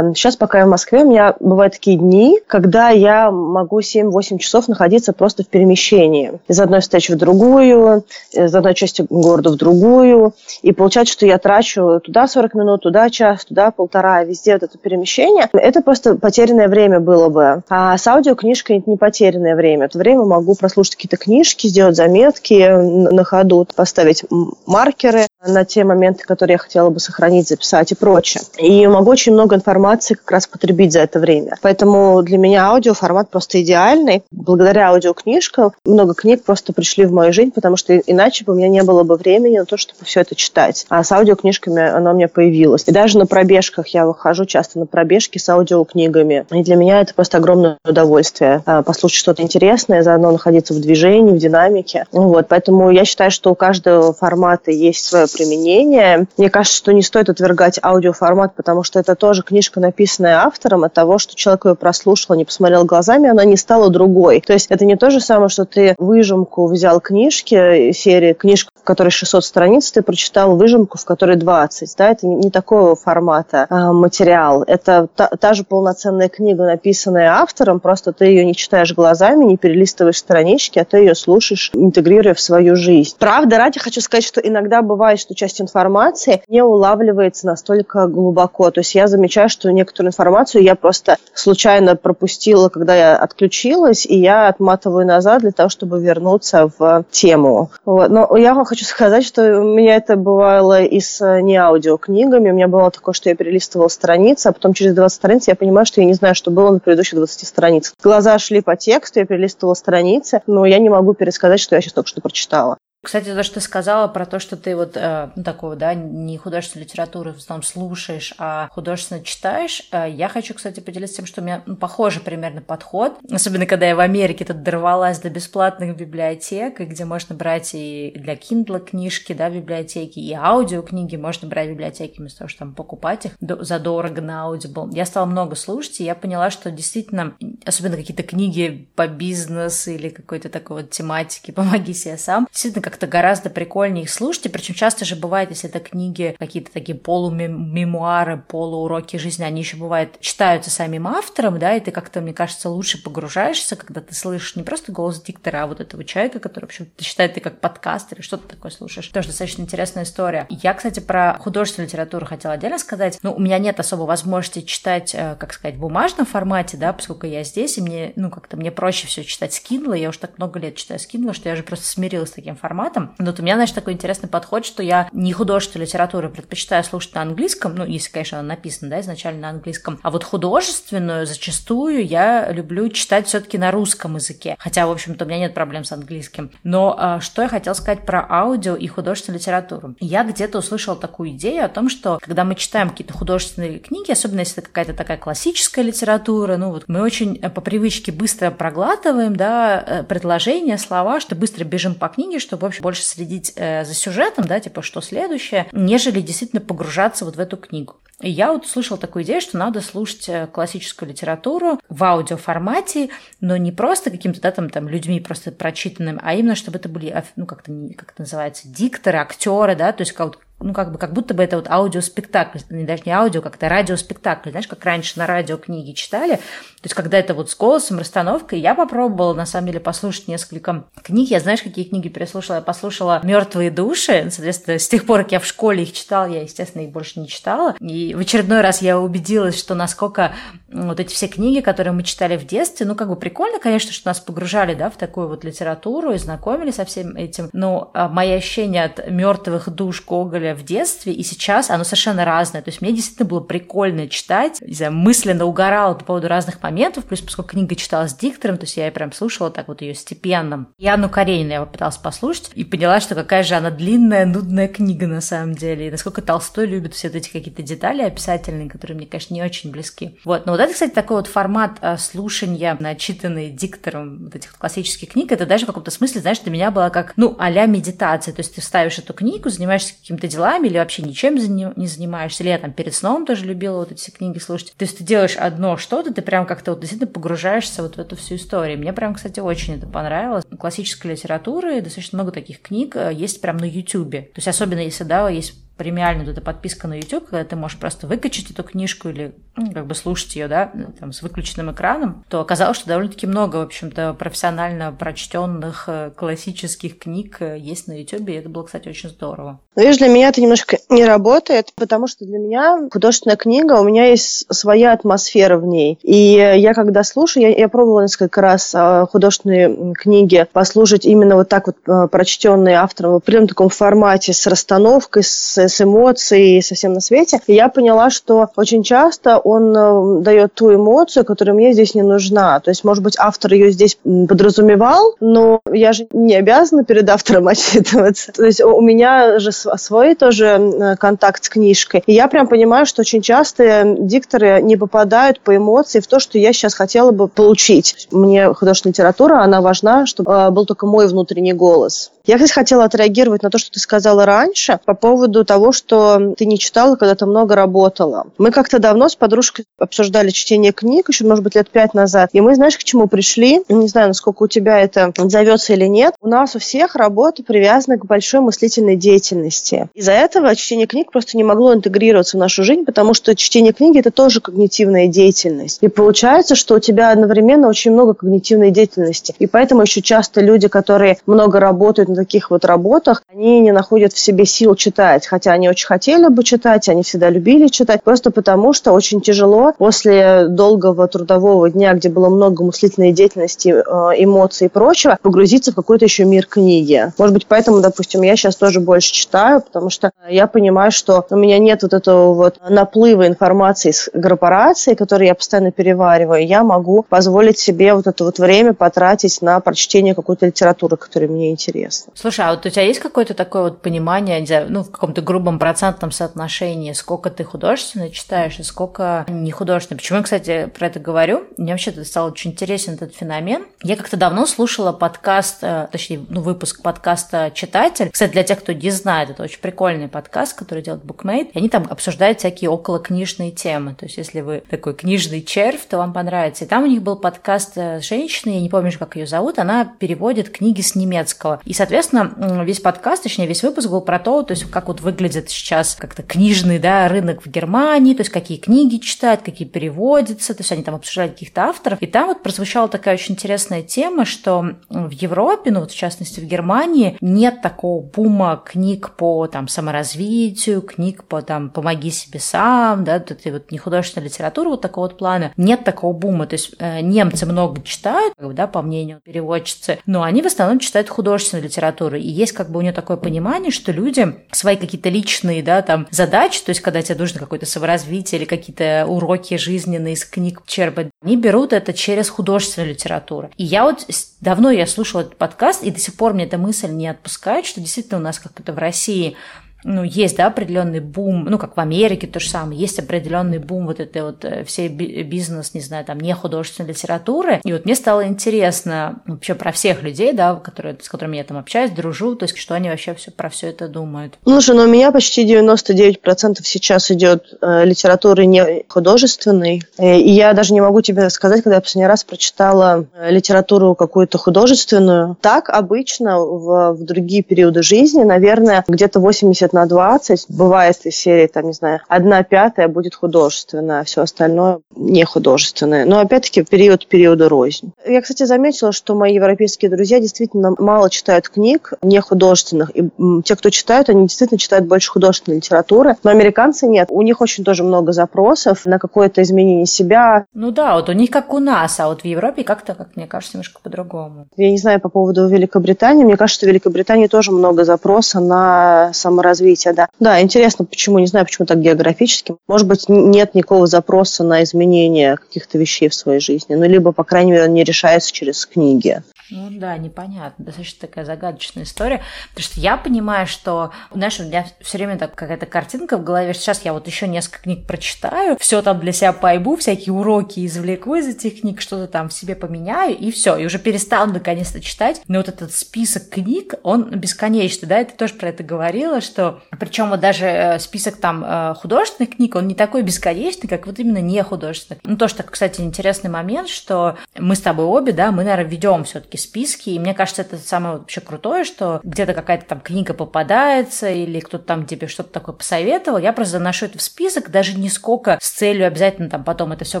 Speaker 2: Сейчас, э, пока я в Москве, у меня бывают такие дни, когда я могу 7-8 часов находиться просто в перемещении. Из одной встречи в другую, из одной части города в другую. И получается, что я трачу туда 40 минут, туда час, туда полтора, везде вот это перемещение. Это просто потерянное время было бы. А с аудиокнижкой это не потерянное время. Это время могу прослушать какие-то книжки, сделать заметки на ходу, поставить маркеры на те моменты, которые я хотела бы сохранить, записать и прочее. И могу очень много информации как раз потребить за это время. Поэтому для меня аудиоформат просто идеальный. Благодаря аудиокнижкам много книг просто пришли в мою жизнь, потому что иначе бы у меня не было бы времени на то, чтобы все это читать. А с аудиокнижками оно у меня появилось. И даже на пробежках я выхожу часто на пробежки с аудиокнигами. И для меня это просто огромное удовольствие а, послушать что-то интересное, заодно находиться в движении, в динамике. Вот, поэтому я считаю, что у каждого формата есть свое применение. Мне кажется, что не стоит отвергать аудиоформат, потому что это тоже книжка, написанная автором, от того, что человек ее прослушал, не посмотрел глазами, она не стала другой. То есть это не то же самое, что ты выжимку взял книжки, серии книжка, в которой 600 страниц, ты прочитал выжимку, в которой 20. Да? Это не такого формата а, материал. Это та, та же полноценная книга, написанная автором, просто ты ее не читаешь глазами, не перелистываешь странички, а ты ее слушаешь, интегрируя в свою жизнь. Правда, ради хочу сказать, что иногда бывает, что часть информации не улавливается настолько глубоко. То есть я замечаю, что некоторую информацию я просто случайно пропустила, когда я отключилась, и я отматываю назад для того, чтобы вернуться в тему. Вот. Но я хочу сказать, что у меня это бывало и с э, не аудиокнигами. У меня было такое, что я перелистывала страницы, а потом через 20 страниц я понимаю, что я не знаю, что было на предыдущих 20 страницах. Глаза шли по тексту, я перелистывала страницы, но я не могу пересказать, что я сейчас только что прочитала.
Speaker 1: Кстати, то, что ты сказала про то, что ты вот э, ну, такого, да, не художественную литературу в основном слушаешь, а художественно читаешь, э, я хочу, кстати, поделиться тем, что у меня ну, похожий примерно подход, особенно когда я в Америке тут дорвалась до бесплатных библиотек, где можно брать и для Kindle книжки, да, библиотеки, и аудиокниги можно брать в библиотеке, вместо того, чтобы там покупать их задорого на Audible. Я стала много слушать, и я поняла, что действительно, особенно какие-то книги по бизнесу или какой-то такой вот тематики «Помоги себе сам», действительно как-то гораздо прикольнее их слушать, и причем часто же бывает, если это книги, какие-то такие полумемуары, полууроки жизни, они еще бывают, читаются самим автором, да, и ты как-то, мне кажется, лучше погружаешься, когда ты слышишь не просто голос диктора, а вот этого человека, который, в общем, ты считаешь, ты как подкастер, или что-то такое слушаешь. Тоже достаточно интересная история. Я, кстати, про художественную литературу хотела отдельно сказать. Ну, у меня нет особо возможности читать, э, как сказать, в бумажном формате, да, поскольку я здесь, и мне, ну, как-то мне проще все читать с. Я уже так много лет читаю с что я уже просто смирилась с таким форматом. Но вот у меня, знаешь, такой интересный подход, что я не художественную литературу предпочитаю слушать на английском, ну, если, конечно, она написана, да, изначально на английском, а вот художественную зачастую я люблю читать все-таки на русском языке. Хотя, в общем-то, у меня нет проблем с английским. Но а, что я хотела сказать про аудио и художественную литературу? Я где-то услышала такую идею о том, что когда мы читаем какие-то художественные книги, особенно если это какая-то такая классическая литература, ну вот мы очень э, по привычке быстро проглатываем, да, э, предложения, слова, что быстро бежим по книге, чтобы, в общем, больше следить э, за сюжетом, да, типа, что следующее, нежели действительно погружаться вот в эту книгу. И я вот слышала такую идею, что надо слушать классическую литературу в аудиоформате, но не просто каким-то, да, там, там людьми просто прочитанным, а именно, чтобы это были, ну, как-то, как это называется, дикторы, актеры, да, то есть как ну, как бы, как будто бы это вот аудиоспектакль, даже не аудио, как-то радиоспектакль, знаешь, как раньше на радио книги читали, то есть когда это вот с голосом, расстановкой, я попробовала, на самом деле, послушать несколько книг, я, знаешь, какие книги переслушала, я послушала «Мертвые души», соответственно, с тех пор, как я в школе их читала, я, естественно, их больше не читала, и в очередной раз я убедилась, что насколько вот эти все книги, которые мы читали в детстве, ну, как бы прикольно, конечно, что нас погружали, да, в такую вот литературу и знакомили со всем этим, но а, мои ощущения от «Мертвых душ» Гоголя в детстве и сейчас, оно совершенно разное. То есть мне действительно было прикольно читать, не знаю, мысленно угорала по поводу разных моментов, плюс поскольку книга читалась диктором, то есть я прям слушала так вот ее степенно. И Анну Каренину я попыталась послушать и поняла, что какая же она длинная, нудная книга на самом деле, и насколько Толстой любит все эти какие-то детали описательные, которые мне, конечно, не очень близки. Вот, но вот это, кстати, такой вот формат а, слушания, начитанный диктором вот этих классических книг, это даже в каком-то смысле, знаешь, для меня было как, ну, а медитация, то есть ты ставишь эту книгу, занимаешься каким-то делом, делами или вообще ничем не занимаешься. Или я там перед сном тоже любила вот эти книги слушать. То есть ты делаешь одно что-то, ты прям как-то вот действительно погружаешься вот в эту всю историю. Мне прям, кстати, очень это понравилось. Классической литературы достаточно много таких книг э, есть прям на Ютубе. То есть особенно если, да, есть премиальную вот эта подписка на YouTube, когда ты можешь просто выкачать эту книжку или ну, как бы слушать ее, да, там, с выключенным экраном, то оказалось, что довольно-таки много, в общем-то, профессионально прочтенных э, классических книг э, есть на YouTube, и это было, кстати, очень здорово.
Speaker 2: Ну, видишь, для меня это немножко не работает, потому что для меня художественная книга, у меня есть своя атмосфера в ней. И я когда слушаю, я, я пробовала несколько раз э, художественные книги послушать именно вот так вот прочтенные автором в определенном таком формате с расстановкой, с с эмоцией совсем на свете. И я поняла, что очень часто он э, дает ту эмоцию, которая мне здесь не нужна. То есть, может быть, автор ее здесь подразумевал, но я же не обязана перед автором отчитываться. То есть у меня же свой тоже э, контакт с книжкой. И я прям понимаю, что очень часто дикторы не попадают по эмоции в то, что я сейчас хотела бы получить. Мне художественная литература, она важна, чтобы э, был только мой внутренний голос. Я, кстати, хотела отреагировать на то, что ты сказала раньше по поводу того, что ты не читала, когда ты много работала. Мы как-то давно с подружкой обсуждали чтение книг, еще, может быть, лет пять назад. И мы, знаешь, к чему пришли? Не знаю, насколько у тебя это зовется или нет. У нас у всех работа привязана к большой мыслительной деятельности. Из-за этого чтение книг просто не могло интегрироваться в нашу жизнь, потому что чтение книги – это тоже когнитивная деятельность. И получается, что у тебя одновременно очень много когнитивной деятельности. И поэтому еще часто люди, которые много работают на таких вот работах, они не находят в себе сил читать. хотя они очень хотели бы читать, они всегда любили читать, просто потому что очень тяжело после долгого трудового дня, где было много мыслительной деятельности, э, эмоций и прочего, погрузиться в какой-то еще мир книги. Может быть, поэтому, допустим, я сейчас тоже больше читаю, потому что я понимаю, что у меня нет вот этого вот наплыва информации из корпорации, который я постоянно перевариваю. Я могу позволить себе вот это вот время потратить на прочтение какой-то литературы, которая мне интересна.
Speaker 1: Слушай, а вот у тебя есть какое-то такое вот понимание, ну, в каком-то грубом процентном соотношении, сколько ты художественно читаешь и сколько не художественно? Почему я, кстати, про это говорю? Мне вообще это стал очень интересен этот феномен. Я как-то давно слушала подкаст, э, точнее, ну, выпуск подкаста «Читатель». Кстати, для тех, кто не знает, это очень прикольный подкаст, который делает Bookmate. И они там обсуждают всякие околокнижные темы. То есть, если вы такой книжный червь, то вам понравится. И там у них был подкаст э, женщины, я не помню, как ее зовут, она переводит книги с немецкого. И, соответственно, весь подкаст, точнее, весь выпуск был про то, то есть, как вот выглядит сейчас как-то книжный, да, рынок в Германии, то есть, какие книги читают, какие переводятся, то есть, они там обсуждали каких-то авторов. И там вот прозвучала такая очень интересная тема, что в Европе, ну вот в частности в Германии, нет такого бума книг по там саморазвитию, книг по там «помоги себе сам», да, вот вот нехудожественной литературы вот такого вот плана. Нет такого бума, то есть э, немцы много читают, да, по мнению переводчицы, но они в основном читают художественную литературу. И есть как бы у нее такое понимание, что люди свои какие-то личные, да, там задачи, то есть когда тебе нужно какое-то саморазвитие или какие-то уроки жизненные из книг черпать, они берут это через художественную литературу. И я вот давно я слушала этот подкаст, и до сих пор мне эта мысль не отпускает, что действительно у нас как-то в России ну, есть, да, определенный бум, ну, как в Америке то же самое, есть определенный бум вот этой вот э, всей бизнес, не знаю, там, не художественной литературы. И вот мне стало интересно вообще про всех людей, да, которые, с которыми я там общаюсь, дружу, то есть что они вообще все, про все это думают.
Speaker 2: Слушай, ну, у меня почти 99% сейчас идет э, литературы не художественной, э, и я даже не могу тебе сказать, когда я последний раз прочитала э, литературу какую-то художественную. Так обычно в, в другие периоды жизни, наверное, где-то 80 на 20. Бывает из серии, там, не знаю, одна пятая будет художественная, а все остальное не художественное. Но опять-таки период периода рознь. Я, кстати, заметила, что мои европейские друзья действительно мало читают книг не художественных. И те, кто читают, они действительно читают больше художественной литературы. Но американцы нет. У них очень тоже много запросов на какое-то изменение себя.
Speaker 1: Ну да, вот у них как у нас, а вот в Европе как-то, как мне кажется, немножко по-другому.
Speaker 2: Я не знаю по поводу Великобритании. Мне кажется, в Великобритании тоже много запроса на саморазвитие развития, да. Да, интересно, почему, не знаю, почему так географически. Может быть, нет никакого запроса на изменение каких-то вещей в своей жизни, ну, либо, по крайней мере, не решается через книги.
Speaker 1: Ну да, непонятно. Достаточно такая загадочная история. Потому что я понимаю, что, знаешь, у меня все время так какая-то картинка в голове, сейчас я вот еще несколько книг прочитаю, все там для себя пойму, всякие уроки извлеку из этих книг, что-то там в себе поменяю, и все, и уже перестану наконец-то читать. Но вот этот список книг, он бесконечный, да, и ты тоже про это говорила, что причем вот даже э, список там э, художественных книг, он не такой бесконечный, как вот именно не художественных. Ну, то, что, кстати, интересный момент, что мы с тобой обе, да, мы, наверное, ведем все-таки списки, и мне кажется, это самое вообще крутое, что где-то какая-то там книга попадается, или кто-то там тебе что-то такое посоветовал, я просто заношу это в список, даже не сколько с целью обязательно там потом это все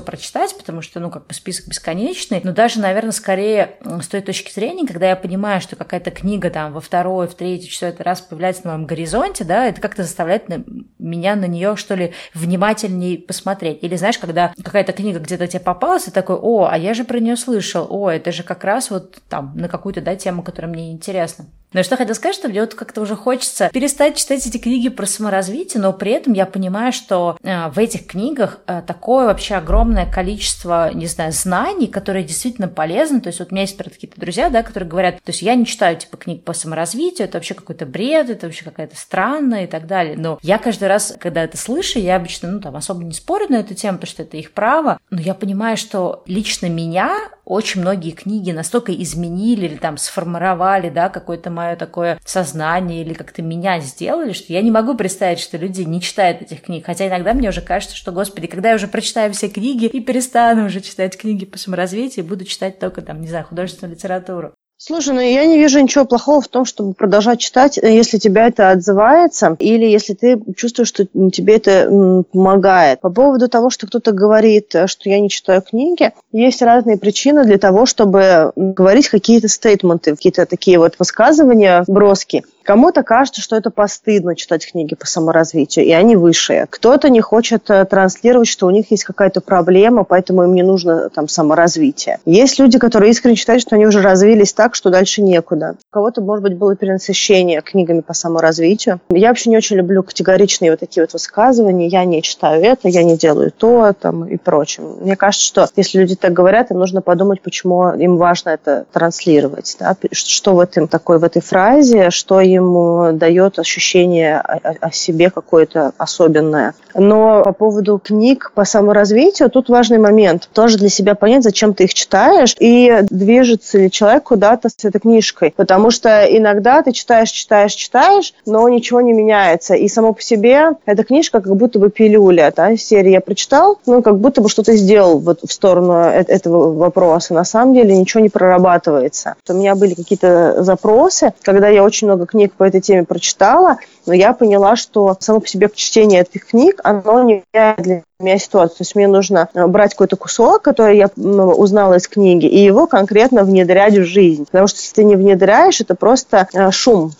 Speaker 1: прочитать, потому что, ну, как бы список бесконечный, но даже, наверное, скорее с той точки зрения, когда я понимаю, что какая-то книга там во второй, в третий, четвертый раз появляется на моем горизонте, да, это как-то заставляет меня на нее, что ли, внимательнее посмотреть. Или, знаешь, когда какая-то книга где-то тебе попалась, и такой, о, а я же про нее слышал, о, это же как раз вот там на какую-то, да, тему, которая мне интересна. Но что хотел сказать, что мне вот как-то уже хочется перестать читать эти книги про саморазвитие, но при этом я понимаю, что э, в этих книгах э, такое вообще огромное количество, не знаю, знаний, которые действительно полезны. То есть вот у меня есть какие-то друзья, да, которые говорят, то есть я не читаю типа книг по саморазвитию, это вообще какой-то бред, это вообще какая-то странная и так далее. Но я каждый раз, когда это слышу, я обычно, ну, там, особо не спорю на эту тему, потому что это их право, но я понимаю, что лично меня очень многие книги настолько изменили или там сформировали, да, какое-то мое такое сознание или как-то меня сделали, что я не могу представить, что люди не читают этих книг. Хотя иногда мне уже кажется, что, господи, когда я уже прочитаю все книги и перестану уже читать книги по саморазвитию, буду читать только там, не знаю, художественную литературу.
Speaker 2: Слушай, ну я не вижу ничего плохого в том, чтобы продолжать читать, э, если тебя это отзывается, или если ты чувствуешь, что тебе это помогает. По поводу того, что кто-то говорит, э, что я не читаю книги, есть разные причины для того, чтобы говорить какие-то стейтменты, какие-то такие вот высказывания, броски. Кому-то кажется, что это постыдно читать книги по саморазвитию, и они высшие. Кто-то не хочет э, транслировать, что у них есть какая-то проблема, поэтому им не нужно там саморазвитие. Есть люди, которые искренне считают, что они уже развились так, что дальше некуда. У кого-то, может быть, было перенасыщение книгами по саморазвитию. Я вообще не очень люблю категоричные вот такие вот высказывания. Я не читаю это, я не делаю то там, и прочее. Мне кажется, что если люди так говорят, им нужно подумать, почему им важно это транслировать. Да? Что в этом такой в этой фразе, что им дает ощущение о, о себе какое-то особенное. Но по поводу книг по саморазвитию, тут важный момент. Тоже для себя понять, зачем ты их читаешь, и движется ли человек куда-то с этой книжкой. Потому что иногда ты читаешь, читаешь, читаешь, но ничего не меняется. И само по себе эта книжка как будто бы пилюля. Да? Серия я прочитал, ну, как будто бы что-то сделал вот в сторону э, этого вопроса. На самом деле ничего не прорабатывается. У меня были какие-то запросы, когда я очень много книг книг по этой теме прочитала, но я поняла, что само по себе чтение этих книг, оно не меняет для меня ситуацию. То есть мне нужно э, брать какой-то кусок, который я узнала из книги, и его конкретно внедрять в жизнь. Потому что если ты не внедряешь, это просто э, шум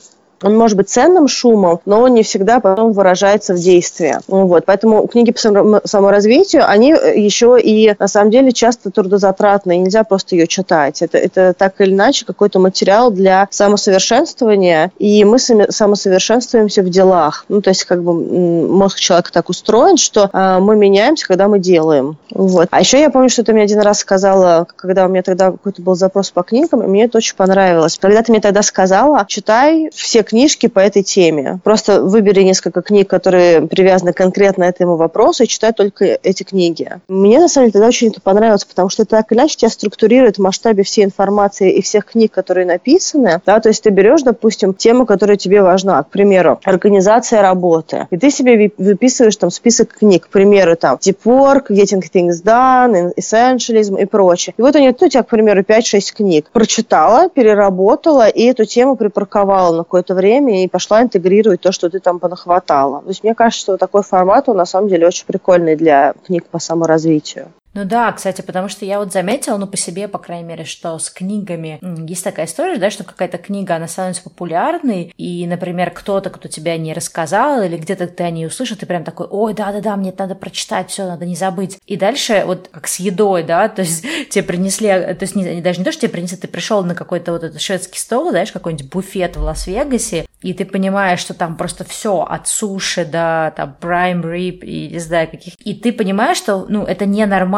Speaker 2: он может быть ценным шумом, но он не всегда потом выражается в действии. Вот. Поэтому книги по саморазвитию, они э, еще и на самом деле часто трудозатратные, нельзя просто ее читать. Это, это так или иначе какой-то материал для самосовершенствования, и мы самосовершенствуемся в делах. Ну, то есть как бы мозг человека так устроен, что э, мы меняемся, когда мы делаем. Вот. А еще я помню, что ты мне один раз сказала, когда у меня тогда какой-то был запрос по книгам, и мне это очень понравилось. Когда ты мне тогда сказала, читай все книжки по этой теме. Просто выбери несколько книг, которые привязаны конкретно этому вопросу, и читай только эти книги. Мне, на самом деле, тогда очень это понравилось, потому что это так или иначе тебя структурирует в масштабе всей информации и всех книг, которые написаны. Да? То есть ты берешь, допустим, тему, которая тебе важна, к примеру, организация работы. И ты себе выписываешь там список книг, к примеру, там Deep Work, Getting Things Done, Essentialism и прочее. И вот они, ну, у тебя, к примеру, 5-6 книг. Прочитала, переработала и эту тему припарковала на какое-то время время и пошла интегрировать то, что ты там понахватала. То есть мне кажется, что такой формат, он на самом деле очень прикольный для книг по саморазвитию.
Speaker 1: Ну да, кстати, потому что я вот заметила, ну по себе, по крайней мере, что с книгами есть такая история, да, что какая-то книга, она становится популярной, и, например, кто-то, кто тебя не рассказал, или где-то ты о ней услышал, ты прям такой, ой, да-да-да, мне это надо прочитать, все, надо не забыть. И дальше вот как с едой, да, то есть тебе принесли, то есть не, даже не то, что тебе принесли, ты пришел на какой-то вот этот шведский стол, знаешь, какой-нибудь буфет в Лас-Вегасе, и ты понимаешь, что там просто все от суши до там prime rib и не знаю каких. И ты понимаешь, что ну это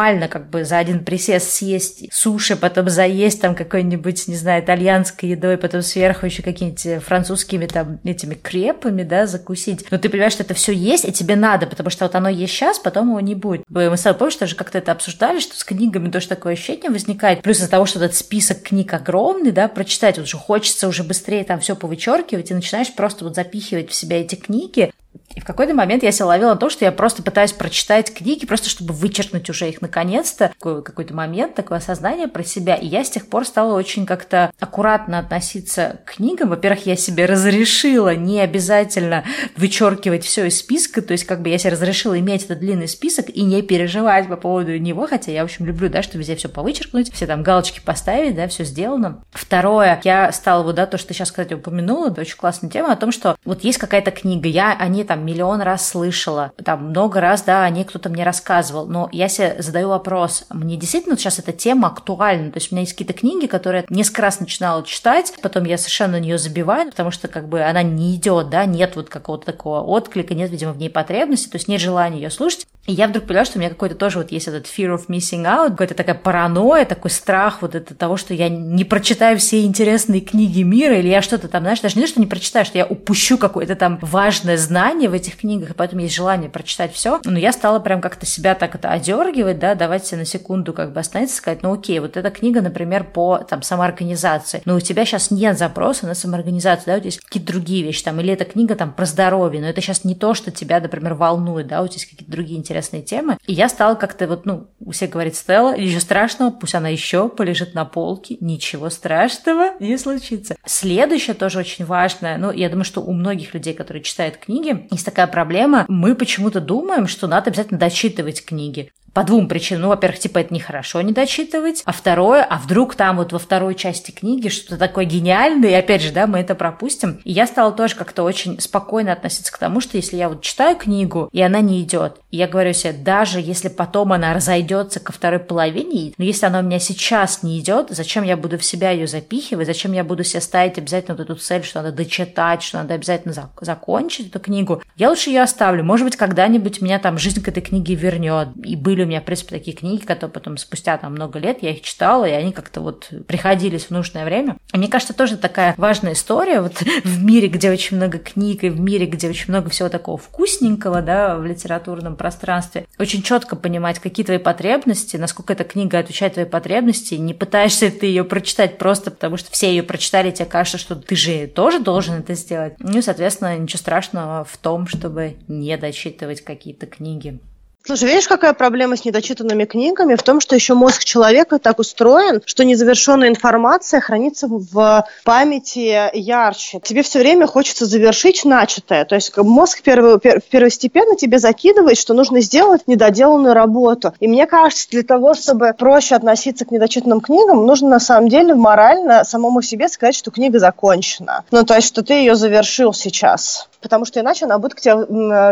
Speaker 1: ненормально как бы за один присест съесть суши, потом заесть там какой-нибудь, не знаю, итальянской едой, потом сверху еще какими-нибудь французскими там этими крепами, да, закусить. Но ты понимаешь, что это все есть, и тебе надо, потому что вот оно есть сейчас, потом его не будет. Мы с тобой, помнишь, тоже как-то это обсуждали, что с книгами тоже такое ощущение возникает. Плюс из-за того, что этот список книг огромный, да, прочитать уже хочется уже быстрее там все повычеркивать и начинаешь просто вот запихивать в себя эти книги, и в какой-то момент я себя ловила на то, что я просто пытаюсь прочитать книги, просто чтобы вычеркнуть уже их наконец-то. Такой какой-то момент, такое осознание про себя. И я с тех пор стала очень как-то аккуратно относиться к книгам. Во-первых, я себе разрешила не обязательно вычеркивать все из списка, то есть как бы я себе разрешила иметь этот длинный список и не переживать по поводу него, хотя я, в общем, люблю, да, что везде все повычеркнуть, все там галочки поставить, да, все сделано. Второе, я стала вот, да, то, что ты сейчас, кстати, упомянула, это очень классная тема о том, что вот есть какая-то книга, я о ней там миллион раз слышала, там много раз, да, о ней кто-то мне рассказывал, но я себе задаю вопрос, мне действительно сейчас эта тема актуальна, то есть у меня есть какие-то книги, которые я несколько раз начинала читать, потом я совершенно на нее забиваю, потому что как бы она не идет, да, нет вот какого-то такого отклика, нет, видимо, в ней потребности, то есть нет желания ее слушать, и я вдруг поняла, что у меня какой-то тоже вот есть этот fear of missing out, какая-то такая паранойя, такой страх вот это того, что я не прочитаю все интересные книги мира, или я что-то там, знаешь, даже не то, что не прочитаю, что я упущу какое-то там важное знание в этих книгах, и поэтому есть желание прочитать все. Но я стала прям как-то себя так это одергивать, да, давать себе на секунду как бы остановиться, сказать, ну окей, вот эта книга, например, по там самоорганизации, но у тебя сейчас нет запроса на самоорганизацию, да, вот есть какие-то другие вещи там, или эта книга там про здоровье, но это сейчас не то, что тебя, например, волнует, да, у тебя есть какие-то другие интересные темы. И я стала как-то вот, ну, у всех говорит Стелла, ничего страшного, пусть она еще полежит на полке, ничего страшного не случится. Следующее тоже очень важное, ну, я думаю, что у многих людей, которые читают книги, есть такая проблема, мы почему-то думаем, что надо обязательно дочитывать книги по двум причинам. Ну, во-первых, типа, это нехорошо не дочитывать. А второе, а вдруг там вот во второй части книги что-то такое гениальное, и опять же, да, мы это пропустим. И я стала тоже как-то очень спокойно относиться к тому, что если я вот читаю книгу, и она не идет, я говорю себе, даже если потом она разойдется ко второй половине, но если она у меня сейчас не идет, зачем я буду в себя ее запихивать, зачем я буду себе ставить обязательно вот эту цель, что надо дочитать, что надо обязательно зак- закончить эту книгу. Я лучше ее оставлю. Может быть, когда-нибудь меня там жизнь к этой книге вернет. И были у меня, в принципе, такие книги, которые потом спустя там много лет я их читала, и они как-то вот приходились в нужное время. И мне кажется, тоже такая важная история вот в мире, где очень много книг, и в мире, где очень много всего такого вкусненького, да, в литературном пространстве, очень четко понимать, какие твои потребности, насколько эта книга отвечает твоей потребности, не пытаешься ты ее прочитать просто потому, что все ее прочитали, тебе кажется, что ты же тоже должен это сделать. Ну соответственно, ничего страшного в том, чтобы не дочитывать какие-то книги.
Speaker 2: Слушай, видишь, какая проблема с недочитанными книгами? В том, что еще мозг человека так устроен, что незавершенная информация хранится в памяти ярче. Тебе все время хочется завершить начатое. То есть мозг первый, первостепенно тебе закидывает, что нужно сделать недоделанную работу. И мне кажется, для того, чтобы проще относиться к недочитанным книгам, нужно на самом деле морально самому себе сказать, что книга закончена. Ну, то есть, что ты ее завершил сейчас потому что иначе она будет к тебе,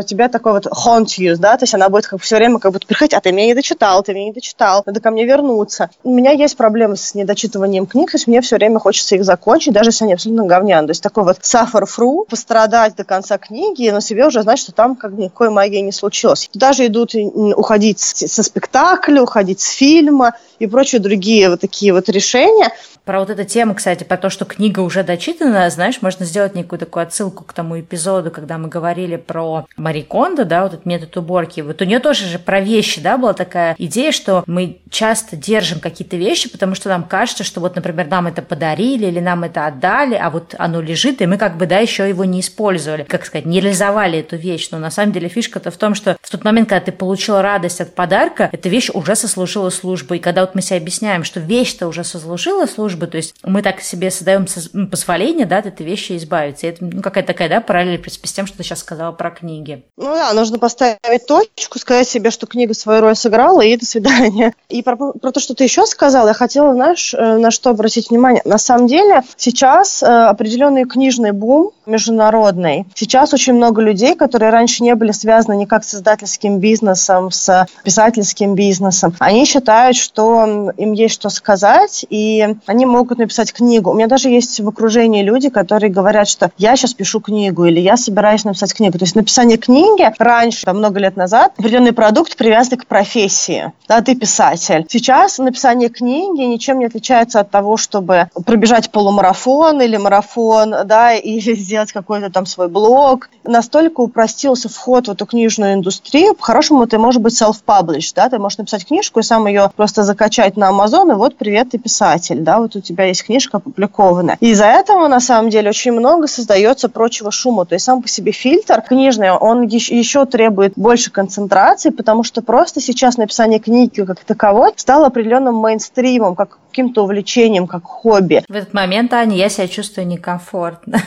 Speaker 2: тебя такой вот haunt you, да, то есть она будет как все время как будто приходить, а ты меня не дочитал, ты меня не дочитал, надо ко мне вернуться. У меня есть проблемы с недочитыванием книг, то есть мне все время хочется их закончить, даже если они абсолютно говняны. То есть такой вот suffer through, пострадать до конца книги, но себе уже знать, что там как никакой магии не случилось. Даже идут уходить со спектакля, уходить с фильма и прочие другие вот такие вот решения.
Speaker 1: Про вот эту тему, кстати, про то, что книга уже дочитана, знаешь, можно сделать некую такую отсылку к тому эпизоду, когда мы говорили про Мари Кондо, да, вот этот метод уборки. Вот у нее тоже же про вещи, да, была такая идея, что мы часто держим какие-то вещи, потому что нам кажется, что вот, например, нам это подарили или нам это отдали, а вот оно лежит, и мы как бы, да, еще его не использовали, как сказать, не реализовали эту вещь. Но на самом деле фишка-то в том, что в тот момент, когда ты получил радость от подарка, эта вещь уже сослужила службу. И когда вот мы себе объясняем, что вещь-то уже сослужила службу, то есть мы так себе создаем позволение, да, от этой вещи избавиться. И это ну, какая-то такая, да, параллель, принципе, с тем, что ты сейчас сказала про книги.
Speaker 2: Ну да, нужно поставить точку, сказать себе, что книга свою роль сыграла, и до свидания. И про, про то, что ты еще сказала, я хотела, знаешь, э, на что обратить внимание. На самом деле сейчас э, определенный книжный бум международный. Сейчас очень много людей, которые раньше не были связаны никак с издательским бизнесом, с писательским бизнесом, они считают, что им есть что сказать, и они могут написать книгу. У меня даже есть в окружении люди, которые говорят, что я сейчас пишу книгу или я собираюсь написать книгу. То есть написание книги раньше, там, много лет назад, определенный продукт привязан к профессии. Да, ты писатель. Сейчас написание книги ничем не отличается от того, чтобы пробежать полумарафон или марафон, да, или сделать какой-то там свой блог. Настолько упростился вход в эту книжную индустрию. По-хорошему, ты можешь быть self-published, да, ты можешь написать книжку и сам ее просто закачать на Amazon, и вот привет, ты писатель, да, вот у тебя есть книжка опубликованная. И из-за этого, на самом деле, очень много создается прочего шума. То есть сам по себе фильтр книжный, он еще требует больше концентрации, потому что просто сейчас написание книги как таковой стало определенным мейнстримом, как каким-то увлечением, как хобби.
Speaker 1: В этот момент, Аня, я себя чувствую некомфортно.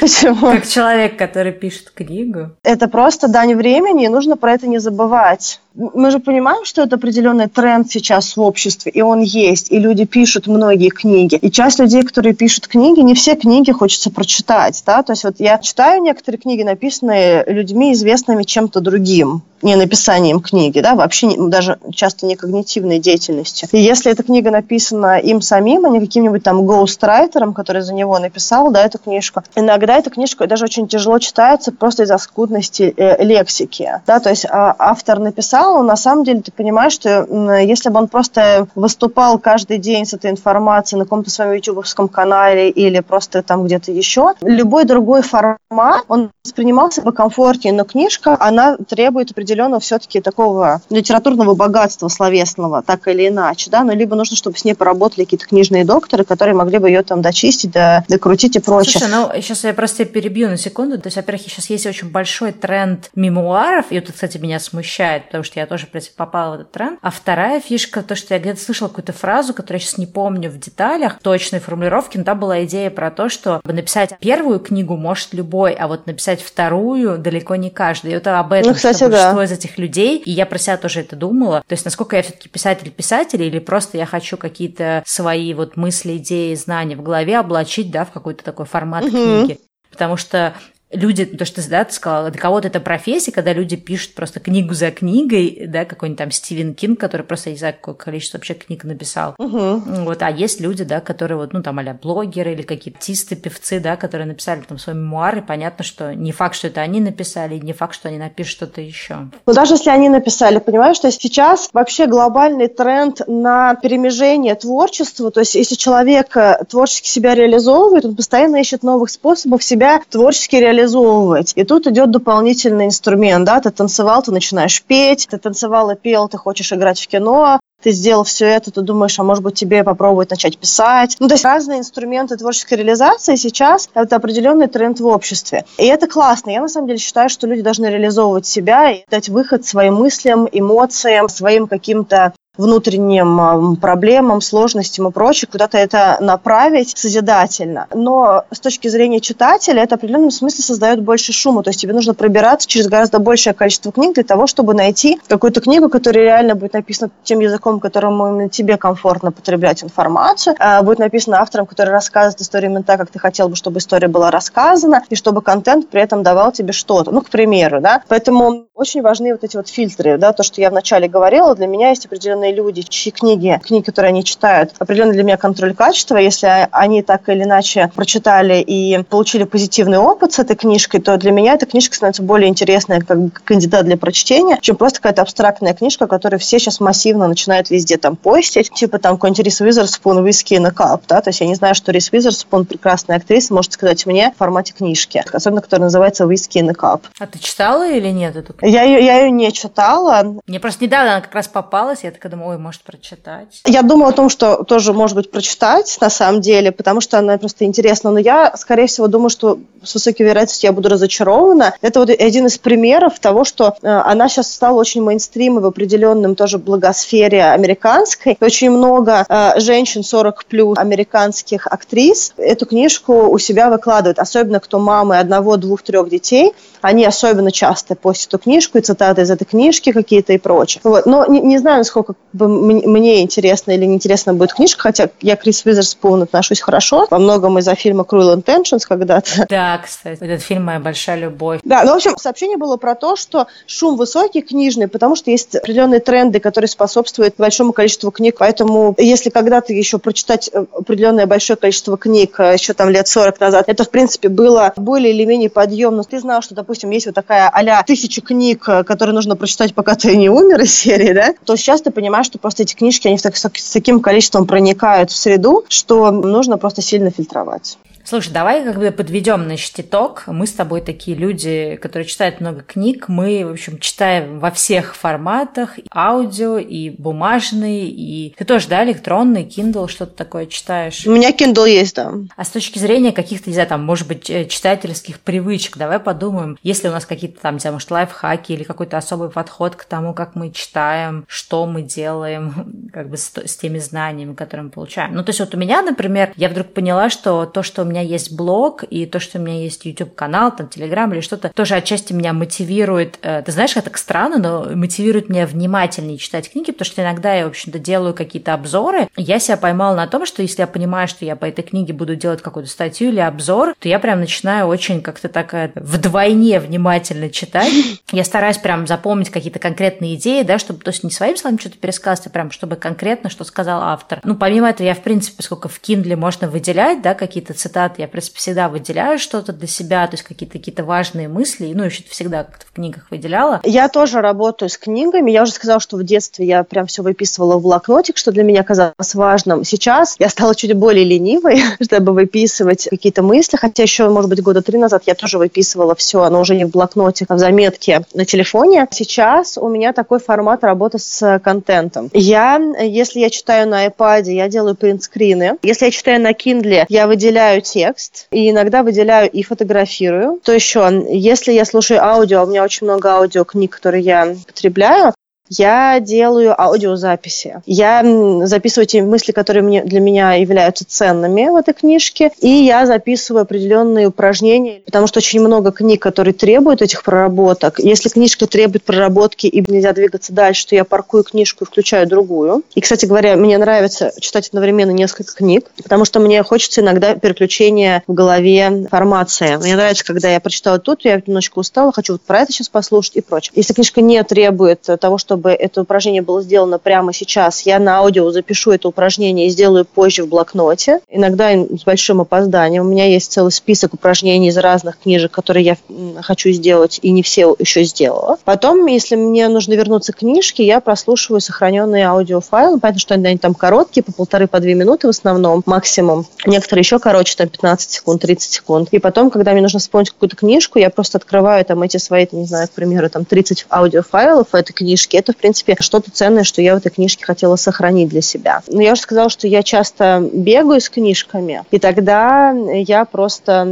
Speaker 1: Почему? Как человек, который пишет книгу.
Speaker 2: Это просто дань времени, и нужно про это не забывать. Мы же понимаем, что это определенный тренд сейчас в обществе, и он есть, и люди пишут многие книги. И часть людей, которые пишут книги, не все книги хочется прочитать, да, то есть вот я читаю некоторые книги, написанные людьми, известными чем-то другим, не написанием книги, да, вообще не, даже часто не когнитивной деятельностью. И если эта книга написана им самим, а не каким-нибудь там гоустрайтером, который за него написал, да, эту книжку, иногда эта книжка даже очень тяжело читается просто из-за скудности э, лексики, да, то есть а, автор написал но на самом деле ты понимаешь, что если бы он просто выступал каждый день с этой информацией на каком-то своем ютубовском канале или просто там где-то еще, любой другой формат, он воспринимался бы комфортнее, но книжка, она требует определенного все-таки такого литературного богатства словесного, так или иначе, да, но либо нужно, чтобы с ней поработали какие-то книжные докторы, которые могли бы ее там дочистить, да, докрутить и прочее.
Speaker 1: Слушай, ну сейчас я просто перебью на секунду, то есть, во-первых, сейчас есть очень большой тренд мемуаров, и это, кстати, меня смущает, потому что я тоже, в принципе, попала в этот тренд. А вторая фишка, то, что я где-то слышала какую-то фразу, которую я сейчас не помню в деталях, точной формулировки, но там была идея про то, что написать первую книгу может любой, а вот написать вторую далеко не каждый. И это об этом, ну, кстати, что большинство да. из этих людей, и я про себя тоже это думала, то есть насколько я все-таки писатель-писатель, или просто я хочу какие-то свои вот мысли, идеи, знания в голове облачить, да, в какой-то такой формат угу. книги. Потому что люди, то, что да, ты сказала, для кого-то это профессия, когда люди пишут просто книгу за книгой, да, какой-нибудь там Стивен Кинг, который просто, не знаю, какое количество вообще книг написал. Угу. Вот, а есть люди, да, которые вот, ну, там, а блогеры или какие-то артисты, певцы, да, которые написали там свои мемуары, понятно, что не факт, что это они написали, не факт, что они напишут что-то еще.
Speaker 2: Ну, даже если они написали, понимаешь, что сейчас вообще глобальный тренд на перемежение творчества, то есть если человек э, творчески себя реализовывает, он постоянно ищет новых способов себя творчески реализовать реализовывать. И тут идет дополнительный инструмент, да, ты танцевал, ты начинаешь петь, ты танцевал и пел, ты хочешь играть в кино, ты сделал все это, ты думаешь, а может быть тебе попробовать начать писать. Ну, то есть разные инструменты творческой реализации сейчас – это определенный тренд в обществе. И это классно. Я на самом деле считаю, что люди должны реализовывать себя и дать выход своим мыслям, эмоциям, своим каким-то внутренним проблемам, сложностям и прочее, куда-то это направить созидательно. Но с точки зрения читателя это в определенном смысле создает больше шума. То есть тебе нужно пробираться через гораздо большее количество книг для того, чтобы найти какую-то книгу, которая реально будет написана тем языком, которым именно тебе комфортно потреблять информацию, а будет написана автором, который рассказывает историю именно так, как ты хотел бы, чтобы история была рассказана, и чтобы контент при этом давал тебе что-то. Ну, к примеру, да. Поэтому очень важны вот эти вот фильтры, да, то, что я вначале говорила, для меня есть определенные люди, чьи книги, книги, которые они читают, определенный для меня контроль качества. Если они так или иначе прочитали и получили позитивный опыт с этой книжкой, то для меня эта книжка становится более интересной как кандидат для прочтения, чем просто какая-то абстрактная книжка, которую все сейчас массивно начинают везде там постить, типа там какой-нибудь Рис Уизерспун «Виски на кап», да, то есть я не знаю, что Рис Уизерспун прекрасная актриса, может сказать мне в формате книжки, особенно которая называется «Виски на кап».
Speaker 1: А ты читала или нет эту
Speaker 2: книгу? Я ее, я ее не читала.
Speaker 1: Мне просто недавно она как раз попалась, я такая думаю, ой, может прочитать?
Speaker 2: Я думаю о том, что тоже, может быть, прочитать на самом деле, потому что она просто интересна. Но я, скорее всего, думаю, что с высокой вероятностью я буду разочарована. Это вот один из примеров того, что э, она сейчас стала очень мейнстримой в определенном тоже благосфере американской. Очень много э, женщин 40 плюс американских актрис эту книжку у себя выкладывают, особенно кто мамы одного, двух, трех детей. Они особенно часто постят эту книжку и цитаты из этой книжки какие-то и прочее. Вот. Но не, не знаю, насколько бы, мне интересно или неинтересно будет книжка, хотя я к Крис Визерспун отношусь хорошо, во многом из-за фильма Cruel Intentions когда-то.
Speaker 1: Да, кстати, этот фильм «Моя большая любовь».
Speaker 2: Да, ну, в общем, сообщение было про то, что шум высокий книжный, потому что есть определенные тренды, которые способствуют большому количеству книг, поэтому если когда-то еще прочитать э, определенное большое количество книг, э, еще там лет 40 назад, это, в принципе, было более или менее подъемно. Ты знал, что, допустим, есть вот такая а тысяча книг, э, которые нужно прочитать, пока ты не умер из серии, да, то сейчас ты понимаешь, что просто эти книжки, они с, с таким количеством проникают в среду, что нужно просто сильно фильтровать.
Speaker 1: Слушай, давай как бы подведем, значит, итог. Мы с тобой такие люди, которые читают много книг. Мы, в общем, читаем во всех форматах. И аудио, и бумажный, и... Ты тоже, да, электронный, Kindle, что-то такое читаешь?
Speaker 2: У меня Kindle есть, да.
Speaker 1: А с точки зрения каких-то, не знаю, там, может быть, э, читательских привычек, давай подумаем, если у нас какие-то там, не знаю, может, лайфхаки или какой-то особый подход к тому, как мы читаем, что мы делаем, как бы с, с теми знаниями, которые мы получаем. Ну, то есть вот у меня, например, я вдруг поняла, что то, что меня есть блог, и то, что у меня есть YouTube-канал, там, Telegram или что-то, тоже отчасти меня мотивирует, э, ты знаешь, это так странно, но мотивирует меня внимательнее читать книги, потому что иногда я, в общем-то, делаю какие-то обзоры, я себя поймала на том, что если я понимаю, что я по этой книге буду делать какую-то статью или обзор, то я прям начинаю очень как-то так э, вдвойне внимательно читать. Я стараюсь прям запомнить какие-то конкретные идеи, да, чтобы, то есть не своим словами что-то пересказывать, а прям чтобы конкретно, что сказал автор. Ну, помимо этого, я, в принципе, поскольку в Kindle можно выделять, да, какие-то цитаты цитат, я, в принципе, всегда выделяю что-то для себя, то есть какие-то какие важные мысли, ну, еще всегда как-то в книгах выделяла.
Speaker 2: Я тоже работаю с книгами. Я уже сказала, что в детстве я прям все выписывала в блокнотик, что для меня казалось важным. Сейчас я стала чуть более ленивой, чтобы выписывать какие-то мысли, хотя еще, может быть, года три назад я тоже выписывала все, но уже не в блокноте, а в заметке на телефоне. Сейчас у меня такой формат работы с контентом. Я, если я читаю на iPad, я делаю принтскрины. Если я читаю на Kindle, я выделяю текст и иногда выделяю и фотографирую. То еще, если я слушаю аудио, у меня очень много аудиокниг, которые я потребляю, я делаю аудиозаписи. Я записываю те мысли, которые мне, для меня являются ценными в этой книжке, и я записываю определенные упражнения, потому что очень много книг, которые требуют этих проработок. Если книжка требует проработки и нельзя двигаться дальше, то я паркую книжку и включаю другую. И, кстати говоря, мне нравится читать одновременно несколько книг, потому что мне хочется иногда переключения в голове информации. Мне нравится, когда я прочитала тут, я немножечко устала, хочу вот про это сейчас послушать и прочее. Если книжка не требует того, чтобы чтобы это упражнение было сделано прямо сейчас, я на аудио запишу это упражнение и сделаю позже в блокноте, иногда с большим опозданием. У меня есть целый список упражнений из разных книжек, которые я хочу сделать, и не все еще сделала. Потом, если мне нужно вернуться к книжке, я прослушиваю сохраненные аудиофайлы. Понятно, что они там короткие, по полторы, по две минуты в основном, максимум. Некоторые еще короче, там 15 секунд, 30 секунд. И потом, когда мне нужно вспомнить какую-то книжку, я просто открываю там эти свои, не знаю, к примеру, там 30 аудиофайлов этой книжке. Это это, в принципе, что-то ценное, что я в этой книжке хотела сохранить для себя. Но я уже сказала, что я часто бегаю с книжками, и тогда я просто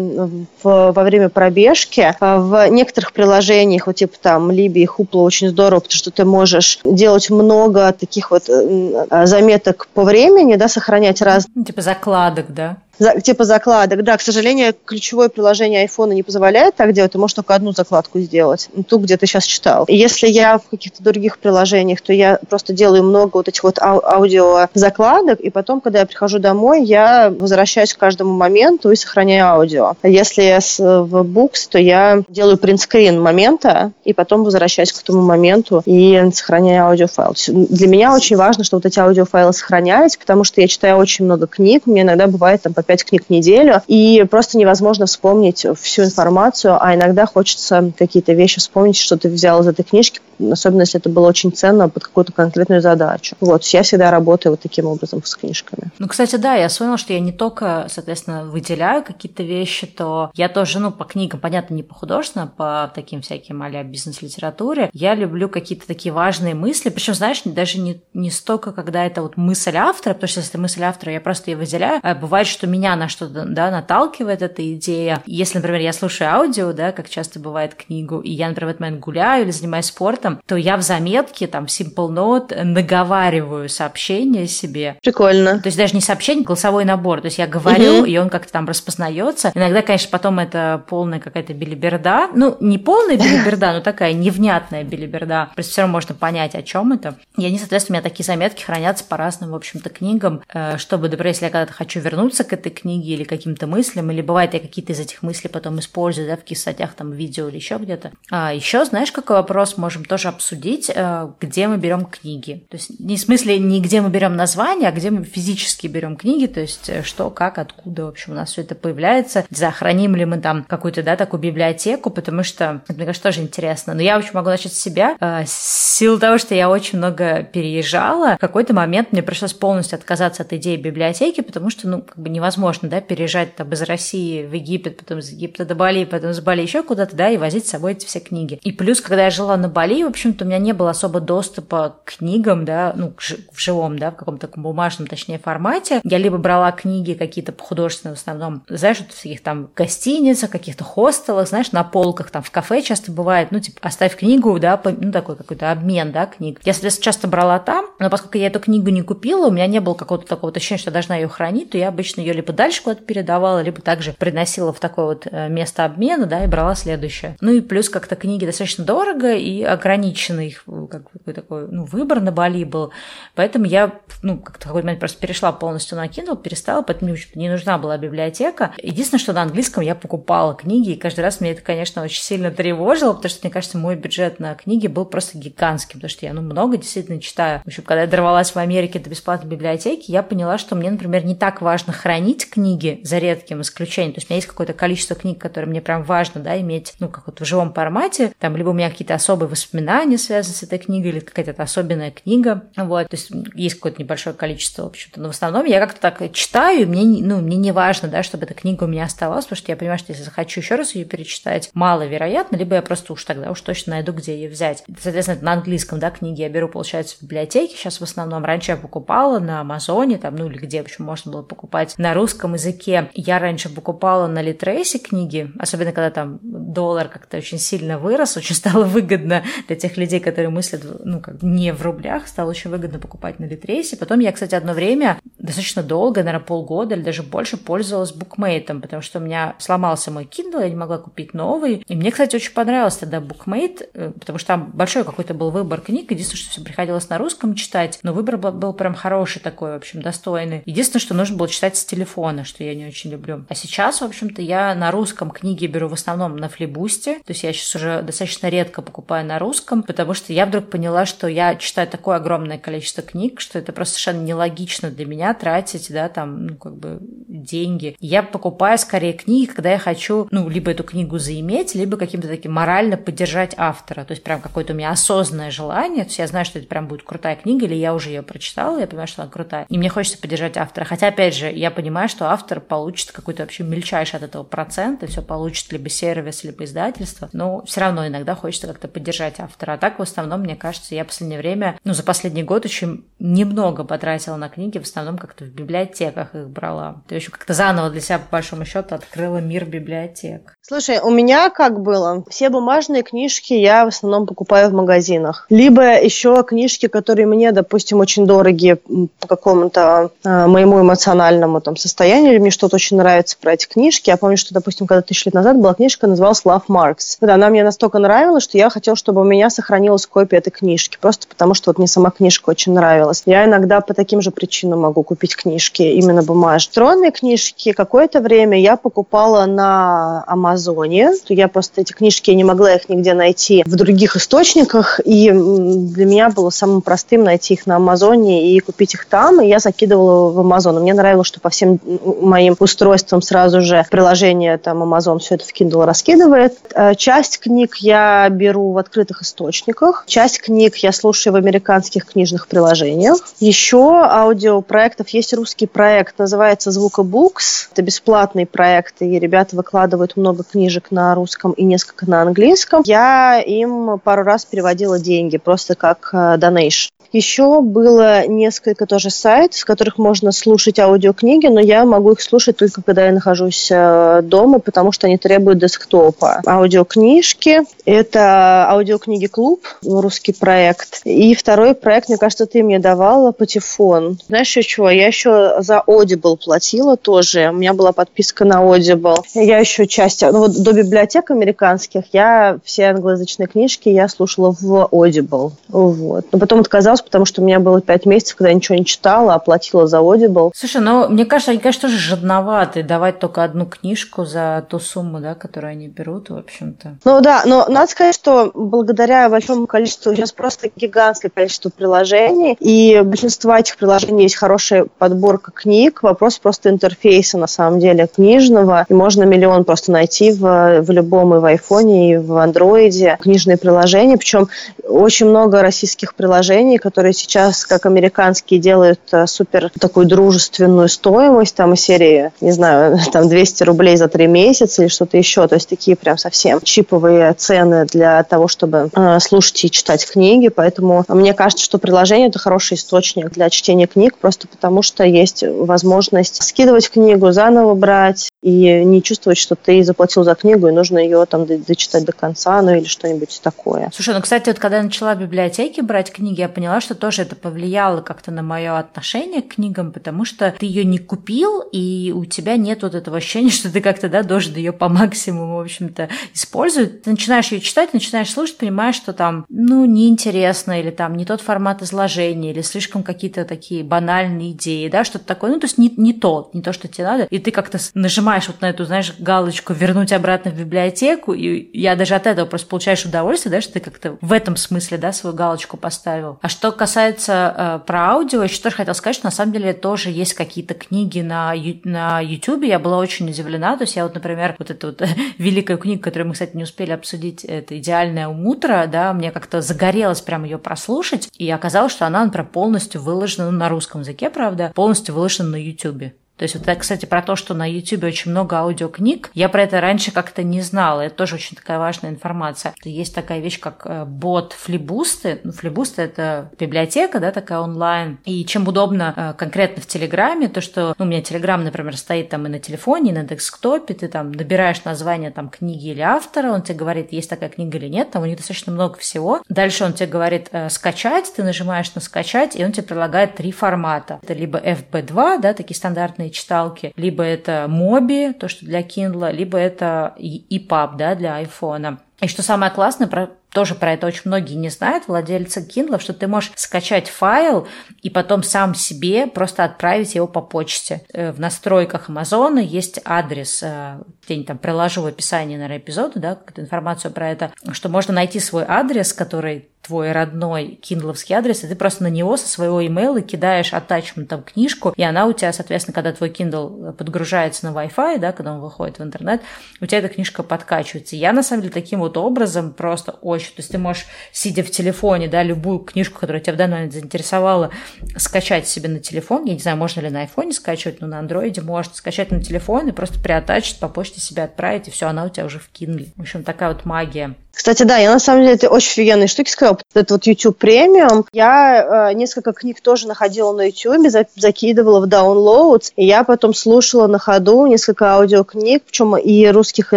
Speaker 2: в, во время пробежки а, в некоторых приложениях, вот типа там Либи и Хупла очень здорово, потому что ты можешь делать много таких вот заметок по времени, да, сохранять раз.
Speaker 1: Ну, типа закладок, да?
Speaker 2: Типа закладок. Да, к сожалению, ключевое приложение iPhone не позволяет так делать, ты можешь только одну закладку сделать, ту, где ты сейчас читал. И если я в каких-то других приложениях, то я просто делаю много вот этих вот ау- аудио закладок, и потом, когда я прихожу домой, я возвращаюсь к каждому моменту и сохраняю аудио. Если я в Books, то я делаю принтскрин момента, и потом возвращаюсь к этому моменту и сохраняю аудиофайл. Для меня очень важно, что вот эти аудиофайлы сохранялись, потому что я читаю очень много книг, мне иногда бывает там по пять книг в неделю, и просто невозможно вспомнить всю информацию, а иногда хочется какие-то вещи вспомнить, что ты взял из этой книжки, особенно если это было очень ценно под какую-то конкретную задачу. Вот, я всегда работаю вот таким образом с книжками.
Speaker 1: Ну, кстати, да, я вспомнила, что я не только, соответственно, выделяю какие-то вещи, то я тоже, ну, по книгам, понятно, не по художественно, по таким всяким а бизнес-литературе, я люблю какие-то такие важные мысли, причем, знаешь, даже не, не столько, когда это вот мысль автора, потому что если это мысль автора, я просто ее выделяю, а бывает, что меня на что-то, да, наталкивает эта идея. Если, например, я слушаю аудио, да, как часто бывает книгу, и я, например, в этот момент гуляю или занимаюсь спортом, то я в заметке, там, Simple Note наговариваю сообщение себе.
Speaker 2: Прикольно.
Speaker 1: То есть даже не сообщение, голосовой набор. То есть я говорю, угу. и он как-то там распознается. Иногда, конечно, потом это полная какая-то билиберда. Ну, не полная билиберда, но такая невнятная билиберда. Просто все равно можно понять, о чем это. И они, соответственно, у меня такие заметки хранятся по разным, в общем-то, книгам, э, чтобы, например, если я когда-то хочу вернуться к этой книге или каким-то мыслям, или бывает, я какие-то из этих мыслей потом использую, да, в каких статьях, там, видео или еще где-то. А еще, знаешь, какой вопрос можем тоже обсудить, э, где мы берем книги? То есть не в смысле не где мы берем название, а где мы физически берем книги, то есть э, что, как, откуда, в общем, у нас все это появляется, не знаю, храним ли мы там какую-то, да, такую библиотеку, потому что, мне кажется, тоже интересно. Но я, общем, могу начать с себя. Э, с того, что я очень много переезжала, в какой-то момент мне пришлось полностью отказаться от идеи библиотеки, потому что, ну, как бы невозможно, да, переезжать там из России в Египет, потом из Египта до Бали, потом с Бали еще куда-то, да, и возить с собой эти все книги. И плюс, когда я жила на Бали, в общем-то, у меня не было особо доступа к книгам, да, ну, в живом, да, в каком-то бумажном, точнее, формате. Я либо брала книги какие-то художественные в основном, знаешь, вот в таких там гостиницах, каких-то хостелах, знаешь, на полках, там в кафе часто бывает, ну, типа, оставь книгу, да, ну, такой какой-то обмен, да, книг. Я, соответственно, часто брала там, но поскольку я эту книгу не купила, у меня не было какого-то такого ощущения, что я должна ее хранить, то я обычно ее либо дальше куда-то передавала, либо также приносила в такое вот э, место обмена, да, и брала следующее. Ну и плюс как-то книги достаточно дорого и ограничено их как бы такой, ну, выбор на Бали был. Поэтому я, ну, как-то какой-то момент просто перешла полностью на Kindle, перестала, поэтому мне не нужна была библиотека. Единственное, что на английском я покупала книги, и каждый раз мне это, конечно, очень сильно тревожило, потому что, мне кажется, мой бюджет на книги был просто гигантским, потому что я, ну, много действительно читаю. В общем, когда я дорвалась в Америке до бесплатной библиотеки, я поняла, что мне, например, не так важно хранить книги, за редким исключением. То есть у меня есть какое-то количество книг, которые мне прям важно, да, иметь, ну, как вот в живом формате. Там либо у меня какие-то особые воспоминания связаны с этой книгой, или какая-то особенная книга. Вот, то есть есть какое-то небольшое количество, в общем-то. Но в основном я как-то так читаю, и мне, ну, мне не важно, да, чтобы эта книга у меня оставалась, потому что я понимаю, что если захочу еще раз ее перечитать, маловероятно, либо я просто уж тогда уж точно найду, где ее взять. Соответственно, на английском, да, книги я беру, получается, в библиотеке. Сейчас в основном раньше я покупала на Амазоне, там, ну или где, в общем, можно было покупать на русском языке. Я раньше покупала на Литрейсе книги, особенно когда там доллар как-то очень сильно вырос, очень стало выгодно для тех людей, которые мыслят, ну, как не в рублях, стало очень выгодно покупать на Литрейсе. Потом я, кстати, одно время, достаточно долго, наверное, полгода или даже больше пользовалась букмейтом, потому что у меня сломался мой Kindle, я не могла купить новый. И мне, кстати, очень понравился тогда букмейт, э, потому что там большой какой-то был выбор книг. Единственное, что все приходилось на русском читать, но выбор был, был прям хороший такой, в общем, достойный. Единственное, что нужно было читать с телефона, что я не очень люблю. А сейчас, в общем-то, я на русском книги беру в основном на флибусте. То есть я сейчас уже достаточно редко покупаю на русском, потому что я вдруг поняла, что я читаю такое огромное количество книг, что это просто совершенно нелогично для меня тратить, да, там, ну, как бы деньги. Я покупаю скорее книги, когда я хочу, ну, либо эту книгу заиметь, либо каким-то таким морально поддержать автора. То есть прям какое-то у меня осознанное желание. То есть я знаю, что это прям будет крутая книга, или я уже ее прочитала, я понимаю, что она крутая. И мне хочется поддержать автора. Хотя, опять же, я понимаю, что автор получит какой-то вообще мельчайший от этого процент, и все получит либо сервис, либо издательство. Но все равно иногда хочется как-то поддержать автора. А так, в основном, мне кажется, я в последнее время, ну, за последний год очень немного потратила на книги, в основном как-то в библиотеках их брала. То есть как-то заново для себя, по большому счету, открыла мир библиотек.
Speaker 2: Слушай, у меня как было? Все бумажные книжки я в основном покупаю в магазинах. Либо еще книжки, которые мне, допустим, очень дорогие по какому-то э, моему эмоциональному там состоянию, или мне что-то очень нравится про эти книжки. Я помню, что, допустим, когда тысячу лет назад была книжка, называлась Love Marks. Да, она мне настолько нравилась, что я хотела, чтобы у меня сохранилась копия этой книжки, просто потому что вот мне сама книжка очень нравилась. Я иногда по таким же причинам могу купить книжки, именно бумажные. Электронные книжки какое-то время я покупала на Амазоне. Я просто эти книжки, я не могла их нигде найти в других источниках, и для меня было самым простым найти их на Амазоне и купить их там, и я закидывала в Амазон. Мне нравилось, что по всем моим устройствам сразу же приложение там Amazon все это в Kindle раскидывает. Э, часть книг я беру в открытых источниках, часть книг я слушаю в американских книжных приложениях. Еще аудиопроектов есть русский проект, называется Звукобукс. Это бесплатный проект, и ребята выкладывают много книжек на русском и несколько на английском. Я им пару раз переводила деньги, просто как donation. Еще было несколько тоже сайтов, в которых можно слушать аудиокниги, но я могу их слушать только когда я нахожусь э, дома, потому что они требуют десктопа. Аудиокнижки – это аудиокниги клуб, русский проект. И второй проект, мне кажется, ты мне давала, Патефон. Знаешь еще чего? Я еще за Audible платила тоже. У меня была подписка на Audible. Я еще часть, ну вот до библиотек американских я все англоязычные книжки я слушала в Audible. Вот. Но потом отказалась осталось, потому что у меня было пять месяцев, когда я ничего не читала, а платила за Audible.
Speaker 1: Слушай, ну, мне кажется, они, конечно, тоже жадноваты давать только одну книжку за ту сумму, да, которую они берут, в общем-то.
Speaker 2: Ну да, но надо сказать, что благодаря большому количеству, сейчас просто гигантское количество приложений, и большинство этих приложений есть хорошая подборка книг, вопрос просто интерфейса, на самом деле, книжного, и можно миллион просто найти в, в любом и в айфоне, и в андроиде книжные приложения, причем очень много российских приложений, которые сейчас, как американские, делают э, супер такую дружественную стоимость, там, из серии, не знаю, там 200 рублей за три месяца или что-то еще, то есть такие прям совсем чиповые цены для того, чтобы э, слушать и читать книги, поэтому мне кажется, что приложение – это хороший источник для чтения книг, просто потому что есть возможность скидывать книгу, заново брать и не чувствовать, что ты заплатил за книгу и нужно ее там дочитать до конца, ну или что-нибудь такое.
Speaker 1: Слушай, ну, кстати, вот когда я начала в библиотеке брать книги, я поняла, что тоже это повлияло как-то на мое отношение к книгам, потому что ты ее не купил, и у тебя нет вот этого ощущения, что ты как-то, да, должен ее по максимуму, в общем-то, использовать. Ты начинаешь ее читать, начинаешь слушать, понимаешь, что там, ну, неинтересно, или там не тот формат изложения, или слишком какие-то такие банальные идеи, да, что-то такое, ну, то есть не, не то, не то, что тебе надо, и ты как-то нажимаешь вот на эту, знаешь, галочку «вернуть обратно в библиотеку», и я даже от этого просто получаешь удовольствие, да, что ты как-то в этом смысле, да, свою галочку поставил. А что касается э, про аудио, еще тоже хотела сказать, что на самом деле тоже есть какие-то книги на, на YouTube, я была очень удивлена, то есть я вот, например, вот эту вот великую книгу, которую мы, кстати, не успели обсудить, это «Идеальное утро», да, мне как-то загорелось прям ее прослушать, и оказалось, что она, например, полностью выложена, ну, на русском языке, правда, полностью выложена на YouTube. То есть вот, кстати, про то, что на YouTube очень много аудиокниг, я про это раньше как-то не знала. Это тоже очень такая важная информация. Есть такая вещь, как э, бот флибусты. Ну, флибусты — это библиотека, да, такая онлайн. И чем удобно э, конкретно в Телеграме, то, что ну, у меня Телеграм, например, стоит там и на телефоне, и на десктопе, ты там набираешь название там книги или автора, он тебе говорит, есть такая книга или нет, там у них достаточно много всего. Дальше он тебе говорит э, скачать, ты нажимаешь на скачать, и он тебе предлагает три формата. Это либо FB2, да, такие стандартные стандартные читалки. Либо это Моби, то, что для Kindle, либо это EPUB, да, для айфона. И что самое классное, про, тоже про это очень многие не знают, владельцы Kindle, что ты можешь скачать файл и потом сам себе просто отправить его по почте. Э, в настройках Амазона есть адрес, э, где-нибудь там приложу в описании, наверное, эпизода, да, какую-то информацию про это, что можно найти свой адрес, который твой родной киндловский адрес, и ты просто на него со своего имейла кидаешь атачментом книжку, и она у тебя, соответственно, когда твой Kindle подгружается на Wi-Fi, да, когда он выходит в интернет, у тебя эта книжка подкачивается. Я, на самом деле, таким вот образом просто очень... То есть ты можешь, сидя в телефоне, да, любую книжку, которая тебя в данный момент заинтересовала, скачать себе на телефон. Я не знаю, можно ли на айфоне скачивать, но на андроиде можно скачать на телефон и просто приотачить, по почте себе отправить, и все, она у тебя уже в Kindle. В общем, такая вот магия.
Speaker 2: Кстати, да, я на самом деле это очень офигенные штуки сказала. Это вот YouTube премиум. Я э, несколько книг тоже находила на YouTube, за, закидывала в download, и я потом слушала на ходу несколько аудиокниг, причем и русских, и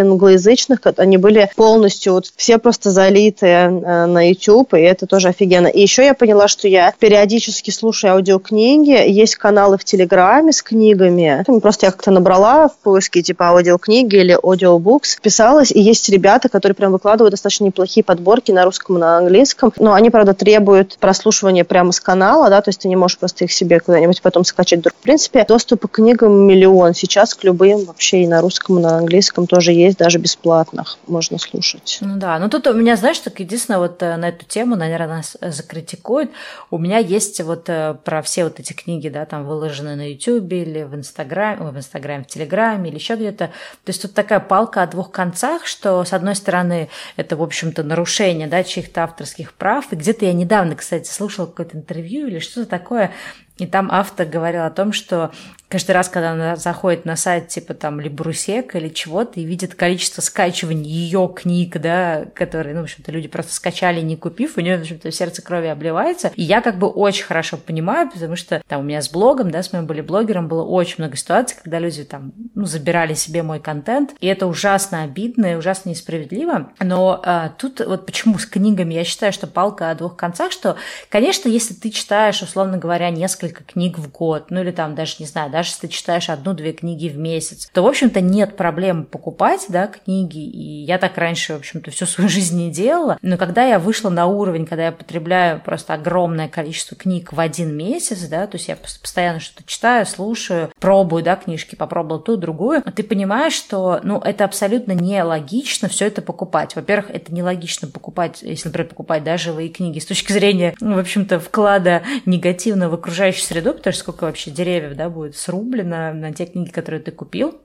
Speaker 2: англоязычных. Они были полностью вот все просто залитые э, на YouTube, и это тоже офигенно. И еще я поняла, что я периодически слушаю аудиокниги. Есть каналы в Телеграме с книгами. Просто я как-то набрала в поиске типа аудиокниги или аудиобукс, писалась, и есть ребята, которые прям выкладывают достаточно достаточно неплохие подборки на русском и на английском. Но они, правда, требуют прослушивания прямо с канала, да, то есть ты не можешь просто их себе куда-нибудь потом скачать. В принципе, доступа к книгам миллион. Сейчас к любым вообще и на русском, и на английском тоже есть, даже бесплатных можно слушать.
Speaker 1: Ну да, ну тут у меня, знаешь, так единственное вот э, на эту тему, наверное, нас закритикуют. У меня есть вот э, про все вот эти книги, да, там выложены на YouTube или в Инстаграме, в Инстаграме, в Телеграме или еще где-то. То есть тут такая палка о двух концах, что с одной стороны это в общем-то, нарушение, да, чьих-то авторских прав. И где-то я недавно, кстати, слушала какое-то интервью или что-то такое, и там автор говорил о том, что каждый раз, когда она заходит на сайт типа там Либрусек или чего-то и видит количество скачиваний ее книг, да, которые, ну, в общем-то, люди просто скачали, не купив, у нее, в общем-то, сердце крови обливается. И я как бы очень хорошо понимаю, потому что там у меня с блогом, да, с моим были блогером, было очень много ситуаций, когда люди там, ну, забирали себе мой контент, и это ужасно обидно и ужасно несправедливо. Но а, тут вот почему с книгами я считаю, что палка о двух концах, что, конечно, если ты читаешь, условно говоря, несколько книг в год, ну или там даже, не знаю, даже если ты читаешь одну-две книги в месяц, то, в общем-то, нет проблем покупать, да, книги. И я так раньше, в общем-то, всю свою жизнь не делала. Но когда я вышла на уровень, когда я потребляю просто огромное количество книг в один месяц, да, то есть я постоянно что-то читаю, слушаю, пробую, да, книжки, попробовала ту, другую, ты понимаешь, что, ну, это абсолютно нелогично все это покупать. Во-первых, это нелогично покупать, если, например, покупать, да, живые книги с точки зрения, ну, в общем-то, вклада негативного в окружающую среду, потому что сколько вообще деревьев, да, будет срублено на те книги, которые ты купил.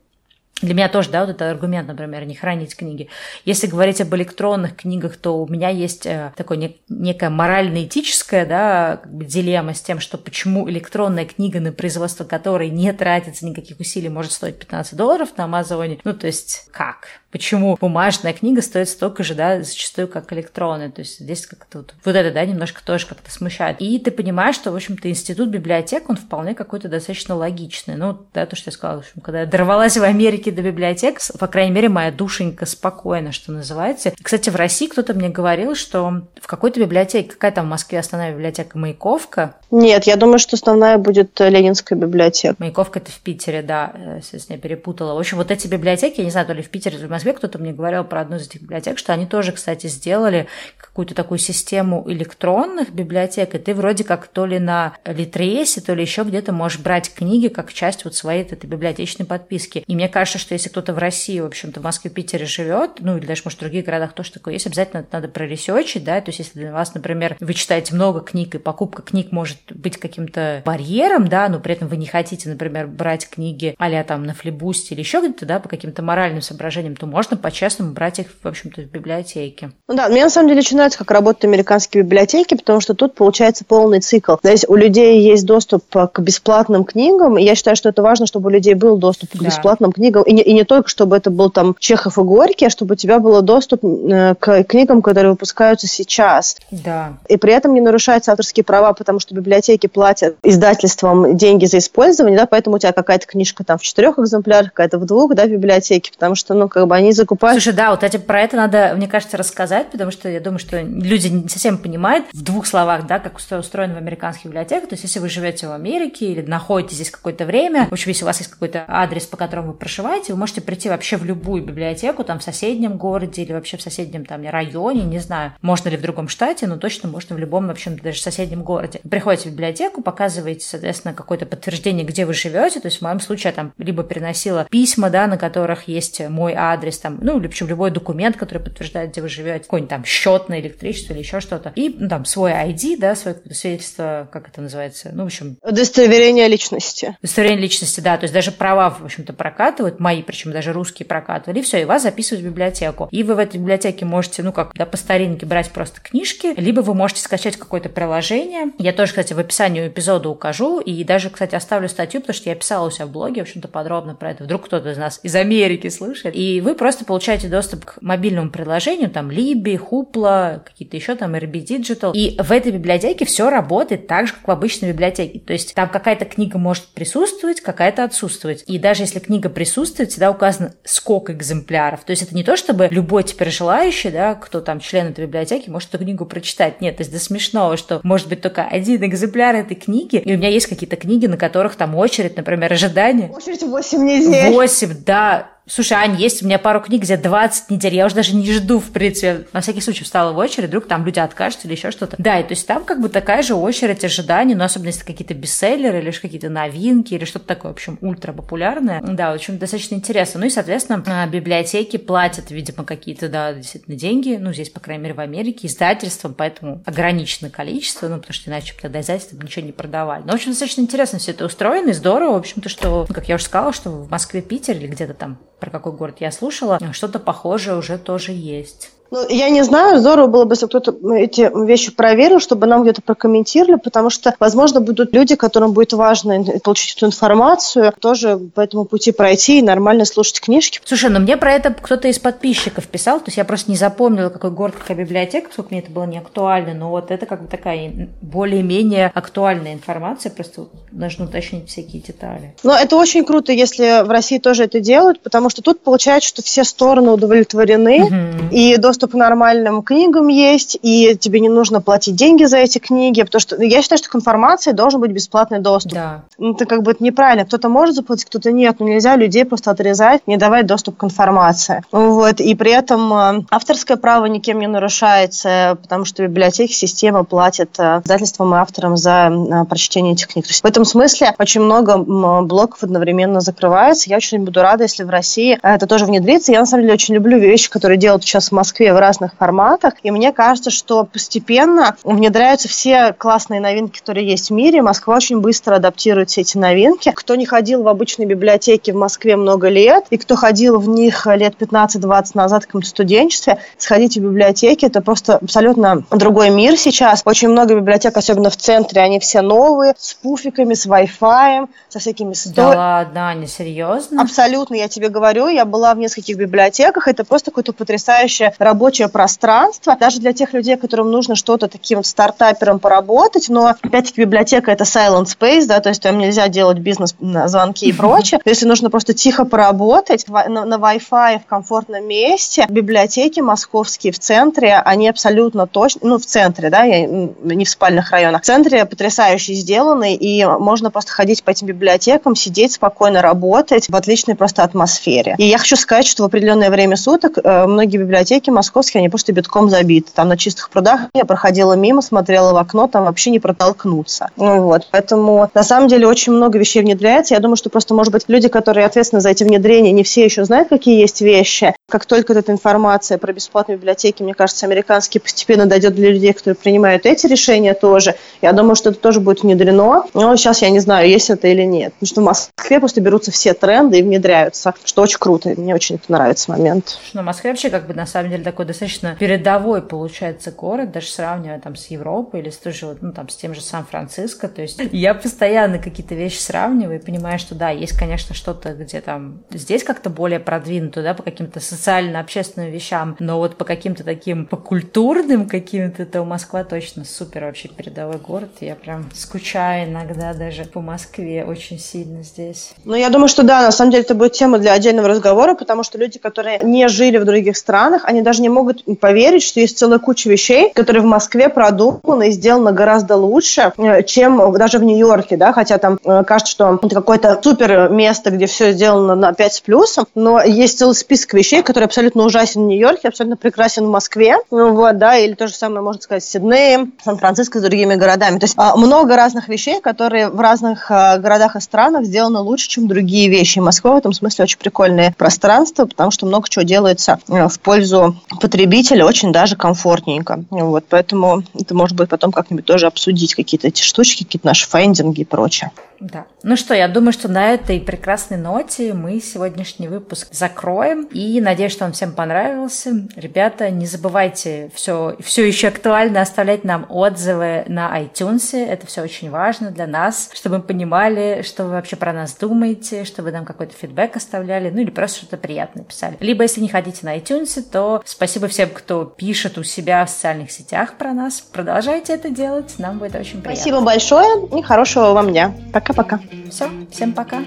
Speaker 1: Для меня тоже, да, вот это аргумент, например, не хранить книги. Если говорить об электронных книгах, то у меня есть э, такое нек- некая морально-этическая, да, как бы дилемма с тем, что почему электронная книга, на производство которой не тратится никаких усилий, может стоить 15 долларов на Амазоне. Ну, то есть, как? Почему бумажная книга стоит столько же, да, зачастую, как электронная. То есть здесь как-то вот, вот это, да, немножко тоже как-то смущает. И ты понимаешь, что, в общем-то, институт библиотек, он вполне какой-то достаточно логичный. Ну, да, то, что я сказала, в общем, когда я дорвалась в Америке до библиотек, по крайней мере, моя душенька спокойна, что называется. Кстати, в России кто-то мне говорил, что в какой-то библиотеке, какая там в Москве основная библиотека Маяковка?
Speaker 2: Нет, я думаю, что основная будет Ленинская библиотека.
Speaker 1: Маяковка это в Питере, да, если я перепутала. В общем, вот эти библиотеки, я не знаю, то ли в Питере, то ли в Москве, кто-то мне говорил про одну из этих библиотек, что они тоже, кстати, сделали какую-то такую систему электронных библиотек, и ты вроде как то ли на Литресе, то ли еще где-то можешь брать книги как часть вот своей этой библиотечной подписки. И мне кажется, что если кто-то в России, в общем-то, в Москве, Питере живет, ну или даже, может, в других городах тоже такое есть, обязательно это надо проресечить, да, то есть если для вас, например, вы читаете много книг, и покупка книг может быть каким-то барьером, да, но при этом вы не хотите, например, брать книги а там на флибусте или еще где-то, да, по каким-то моральным соображениям, то можно по-честному брать их, в общем-то, в библиотеке.
Speaker 2: Ну да, мне на самом деле очень нравится, как работают американские библиотеки, потому что тут получается полный цикл. Здесь у людей есть доступ к бесплатным книгам, и я считаю, что это важно, чтобы у людей был доступ к да. бесплатным книгам, и не, и не только, чтобы это был там Чехов и Горький, а чтобы у тебя был доступ э, к книгам, которые выпускаются сейчас.
Speaker 1: Да.
Speaker 2: И при этом не нарушаются авторские права, потому что библиотеки платят издательствам деньги за использование, да, поэтому у тебя какая-то книжка там в четырех экземплярах, какая-то в двух, да, в библиотеке, потому что, ну, как бы они закупают...
Speaker 1: Слушай, да, вот эти, про это надо, мне кажется, рассказать, потому что я думаю, что люди не совсем понимают в двух словах, да, как устроено в американских библиотеках. То есть, если вы живете в Америке или находитесь здесь какое-то время, в общем, если у вас есть какой-то адрес, по которому вы проживаете, вы можете прийти вообще в любую библиотеку, там, в соседнем городе или вообще в соседнем там районе, не знаю, можно ли в другом штате, но точно можно в любом, в общем, даже соседнем городе. Вы приходите в библиотеку, показываете, соответственно, какое-то подтверждение, где вы живете, то есть в моем случае я там либо переносила письма, да, на которых есть мой адрес, там, ну, или причем любой документ, который подтверждает, где вы живете, какой-нибудь там счет на электричество или еще что-то, и, ну, там, свой ID, да, свое свидетельство, как это называется, ну, в общем...
Speaker 2: Удостоверение личности.
Speaker 1: Удостоверение личности, да, то есть даже права, в общем-то, прокатывают, мои, причем даже русские прокатывали, и все, и вас записывают в библиотеку. И вы в этой библиотеке можете, ну, как, да, по старинке брать просто книжки, либо вы можете скачать какое-то приложение. Я тоже, кстати, в описании эпизода укажу, и даже, кстати, оставлю статью, потому что я писала у себя в блоге, в общем-то, подробно про это. Вдруг кто-то из нас из Америки слышит. И вы просто получаете доступ к мобильному приложению, там, Либи, Хупла, какие-то еще там, RB Digital. И в этой библиотеке все работает так же, как в обычной библиотеке. То есть там какая-то книга может присутствовать, какая-то отсутствовать. И даже если книга присутствует, всегда указано, сколько экземпляров. То есть это не то, чтобы любой теперь желающий, да, кто там член этой библиотеки, может эту книгу прочитать. Нет, то есть до смешного, что может быть только один экземпляр этой книги, и у меня есть какие-то книги, на которых там очередь, например, ожидание.
Speaker 2: Очередь 8 недель.
Speaker 1: 8, да. Слушай, Ань, есть у меня пару книг, где 20 недель, я уже даже не жду, в принципе. На всякий случай встала в очередь, вдруг там люди откажутся или еще что-то. Да, и то есть там как бы такая же очередь ожиданий, но особенно если какие-то бестселлеры или какие-то новинки или что-то такое, в общем, ультра популярное. Да, в общем, достаточно интересно. Ну и, соответственно, а, библиотеки платят, видимо, какие-то, да, действительно деньги, ну, здесь, по крайней мере, в Америке, издательствам, поэтому ограниченное количество, ну, потому что иначе тогда издательства ничего не продавали. Но, в общем, достаточно интересно все это устроено и здорово, в общем-то, что, ну, как я уже сказала, что в Москве, Питере или где-то там про какой город я слушала, что-то похожее уже тоже есть.
Speaker 2: Ну, я не знаю, здорово было бы, если кто-то эти вещи проверил, чтобы нам где-то прокомментировали, потому что, возможно, будут люди, которым будет важно получить эту информацию, тоже по этому пути пройти и нормально слушать книжки.
Speaker 1: Слушай, ну мне про это кто-то из подписчиков писал, то есть я просто не запомнила, какой город, какая библиотека, поскольку мне это было не актуально, но вот это как бы такая более-менее актуальная информация, просто нужно уточнить всякие детали.
Speaker 2: Но это очень круто, если в России тоже это делают, потому что тут получается, что все стороны удовлетворены, угу. и доступ доступ к нормальным книгам есть, и тебе не нужно платить деньги за эти книги, потому что я считаю, что к информации должен быть бесплатный доступ.
Speaker 1: Да.
Speaker 2: Ну, это как бы это неправильно. Кто-то может заплатить, кто-то нет. Но нельзя людей просто отрезать, не давать доступ к информации. Вот. И при этом э, авторское право никем не нарушается, потому что библиотеки, система платит э, издательствам и авторам за э, прочтение этих книг. В этом смысле очень много блоков одновременно закрывается. Я очень буду рада, если в России это тоже внедрится. Я на самом деле очень люблю вещи, которые делают сейчас в Москве Москве в разных форматах. И мне кажется, что постепенно внедряются все классные новинки, которые есть в мире. Москва очень быстро адаптирует все эти новинки. Кто не ходил в обычные библиотеки в Москве много лет, и кто ходил в них лет 15-20 назад в каком-то студенчестве, сходите в библиотеки. Это просто абсолютно другой мир сейчас. Очень много библиотек, особенно в центре, они все новые, с пуфиками, с Wi-Fi, со всякими...
Speaker 1: Да ладно, не серьезно?
Speaker 2: Абсолютно, я тебе говорю. Я была в нескольких библиотеках. Это просто какое-то потрясающее рабочее пространство. Даже для тех людей, которым нужно что-то таким стартапером поработать. Но, опять-таки, библиотека – это silent space, да, то есть там нельзя делать бизнес-звонки и прочее. Если нужно просто тихо поработать на, на Wi-Fi в комфортном месте, библиотеки московские в центре, они абсолютно точно, ну, в центре, да, я, не в спальных районах, в центре потрясающе сделаны, и можно просто ходить по этим библиотекам, сидеть спокойно, работать в отличной просто атмосфере. И я хочу сказать, что в определенное время суток э, многие библиотеки московские, они просто битком забиты. Там на чистых прудах я проходила мимо, смотрела в окно, там вообще не протолкнуться. Ну, вот, поэтому на самом деле очень много вещей внедряется. Я думаю, что просто, может быть, люди, которые ответственны за эти внедрения, не все еще знают, какие есть вещи. Как только эта информация про бесплатные библиотеки, мне кажется, американские постепенно дойдет для людей, которые принимают эти решения тоже. Я думаю, что это тоже будет внедрено. Но сейчас я не знаю, есть это или нет. Потому что в Москве просто берутся все тренды и внедряются, что очень круто. Мне очень это нравится момент.
Speaker 1: Ну, Москва вообще как бы на самом деле такой достаточно передовой получается город, даже сравнивая там с Европой или с, тоже, ну, там, с тем же Сан-Франциско. То есть я постоянно какие-то вещи сравниваю и понимаю, что да, есть, конечно, что-то, где там здесь как-то более продвинуто, да, по каким-то социально-общественным вещам, но вот по каким-то таким, по культурным каким-то, то Москва точно супер вообще передовой город. Я прям скучаю иногда даже по Москве очень сильно здесь.
Speaker 2: Ну, я думаю, что да, на самом деле это будет тема для отдельного разговора, потому что люди, которые не жили в других странах, они даже не могут поверить, что есть целая куча вещей, которые в Москве продуманы и сделаны гораздо лучше, э, чем даже в Нью-Йорке, да, хотя там э, кажется, что это какое-то супер место, где все сделано на 5 с плюсом, но есть целый список вещей, которые абсолютно ужасен в Нью-Йорке, абсолютно прекрасен в Москве, ну вот, да, или то же самое можно сказать с Сиднеем, Сан-Франциско, с другими городами. То есть а, много разных вещей, которые в разных а, городах и странах сделаны лучше, чем другие вещи. Москва в этом смысле очень прикольное пространство, потому что много чего делается э, в пользу потребителя, очень даже комфортненько. Вот, поэтому это может быть потом как-нибудь тоже обсудить какие-то эти штучки, какие-то наши файндинги и прочее.
Speaker 1: Да. Ну что, я думаю, что на этой прекрасной ноте мы сегодняшний выпуск закроем. И надеюсь, что он всем понравился. Ребята, не забывайте все, все еще актуально оставлять нам отзывы на iTunes. Это все очень важно для нас, чтобы мы понимали, что вы вообще про нас думаете, чтобы вы нам какой-то фидбэк оставляли, ну или просто что-то приятное писали. Либо, если не хотите на iTunes, то спасибо всем, кто пишет у себя в социальных сетях про нас. Продолжайте это делать, нам будет очень приятно.
Speaker 2: Спасибо большое и хорошего вам дня. Пока. Пока-пока.
Speaker 1: Все, всем пока.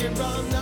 Speaker 1: You're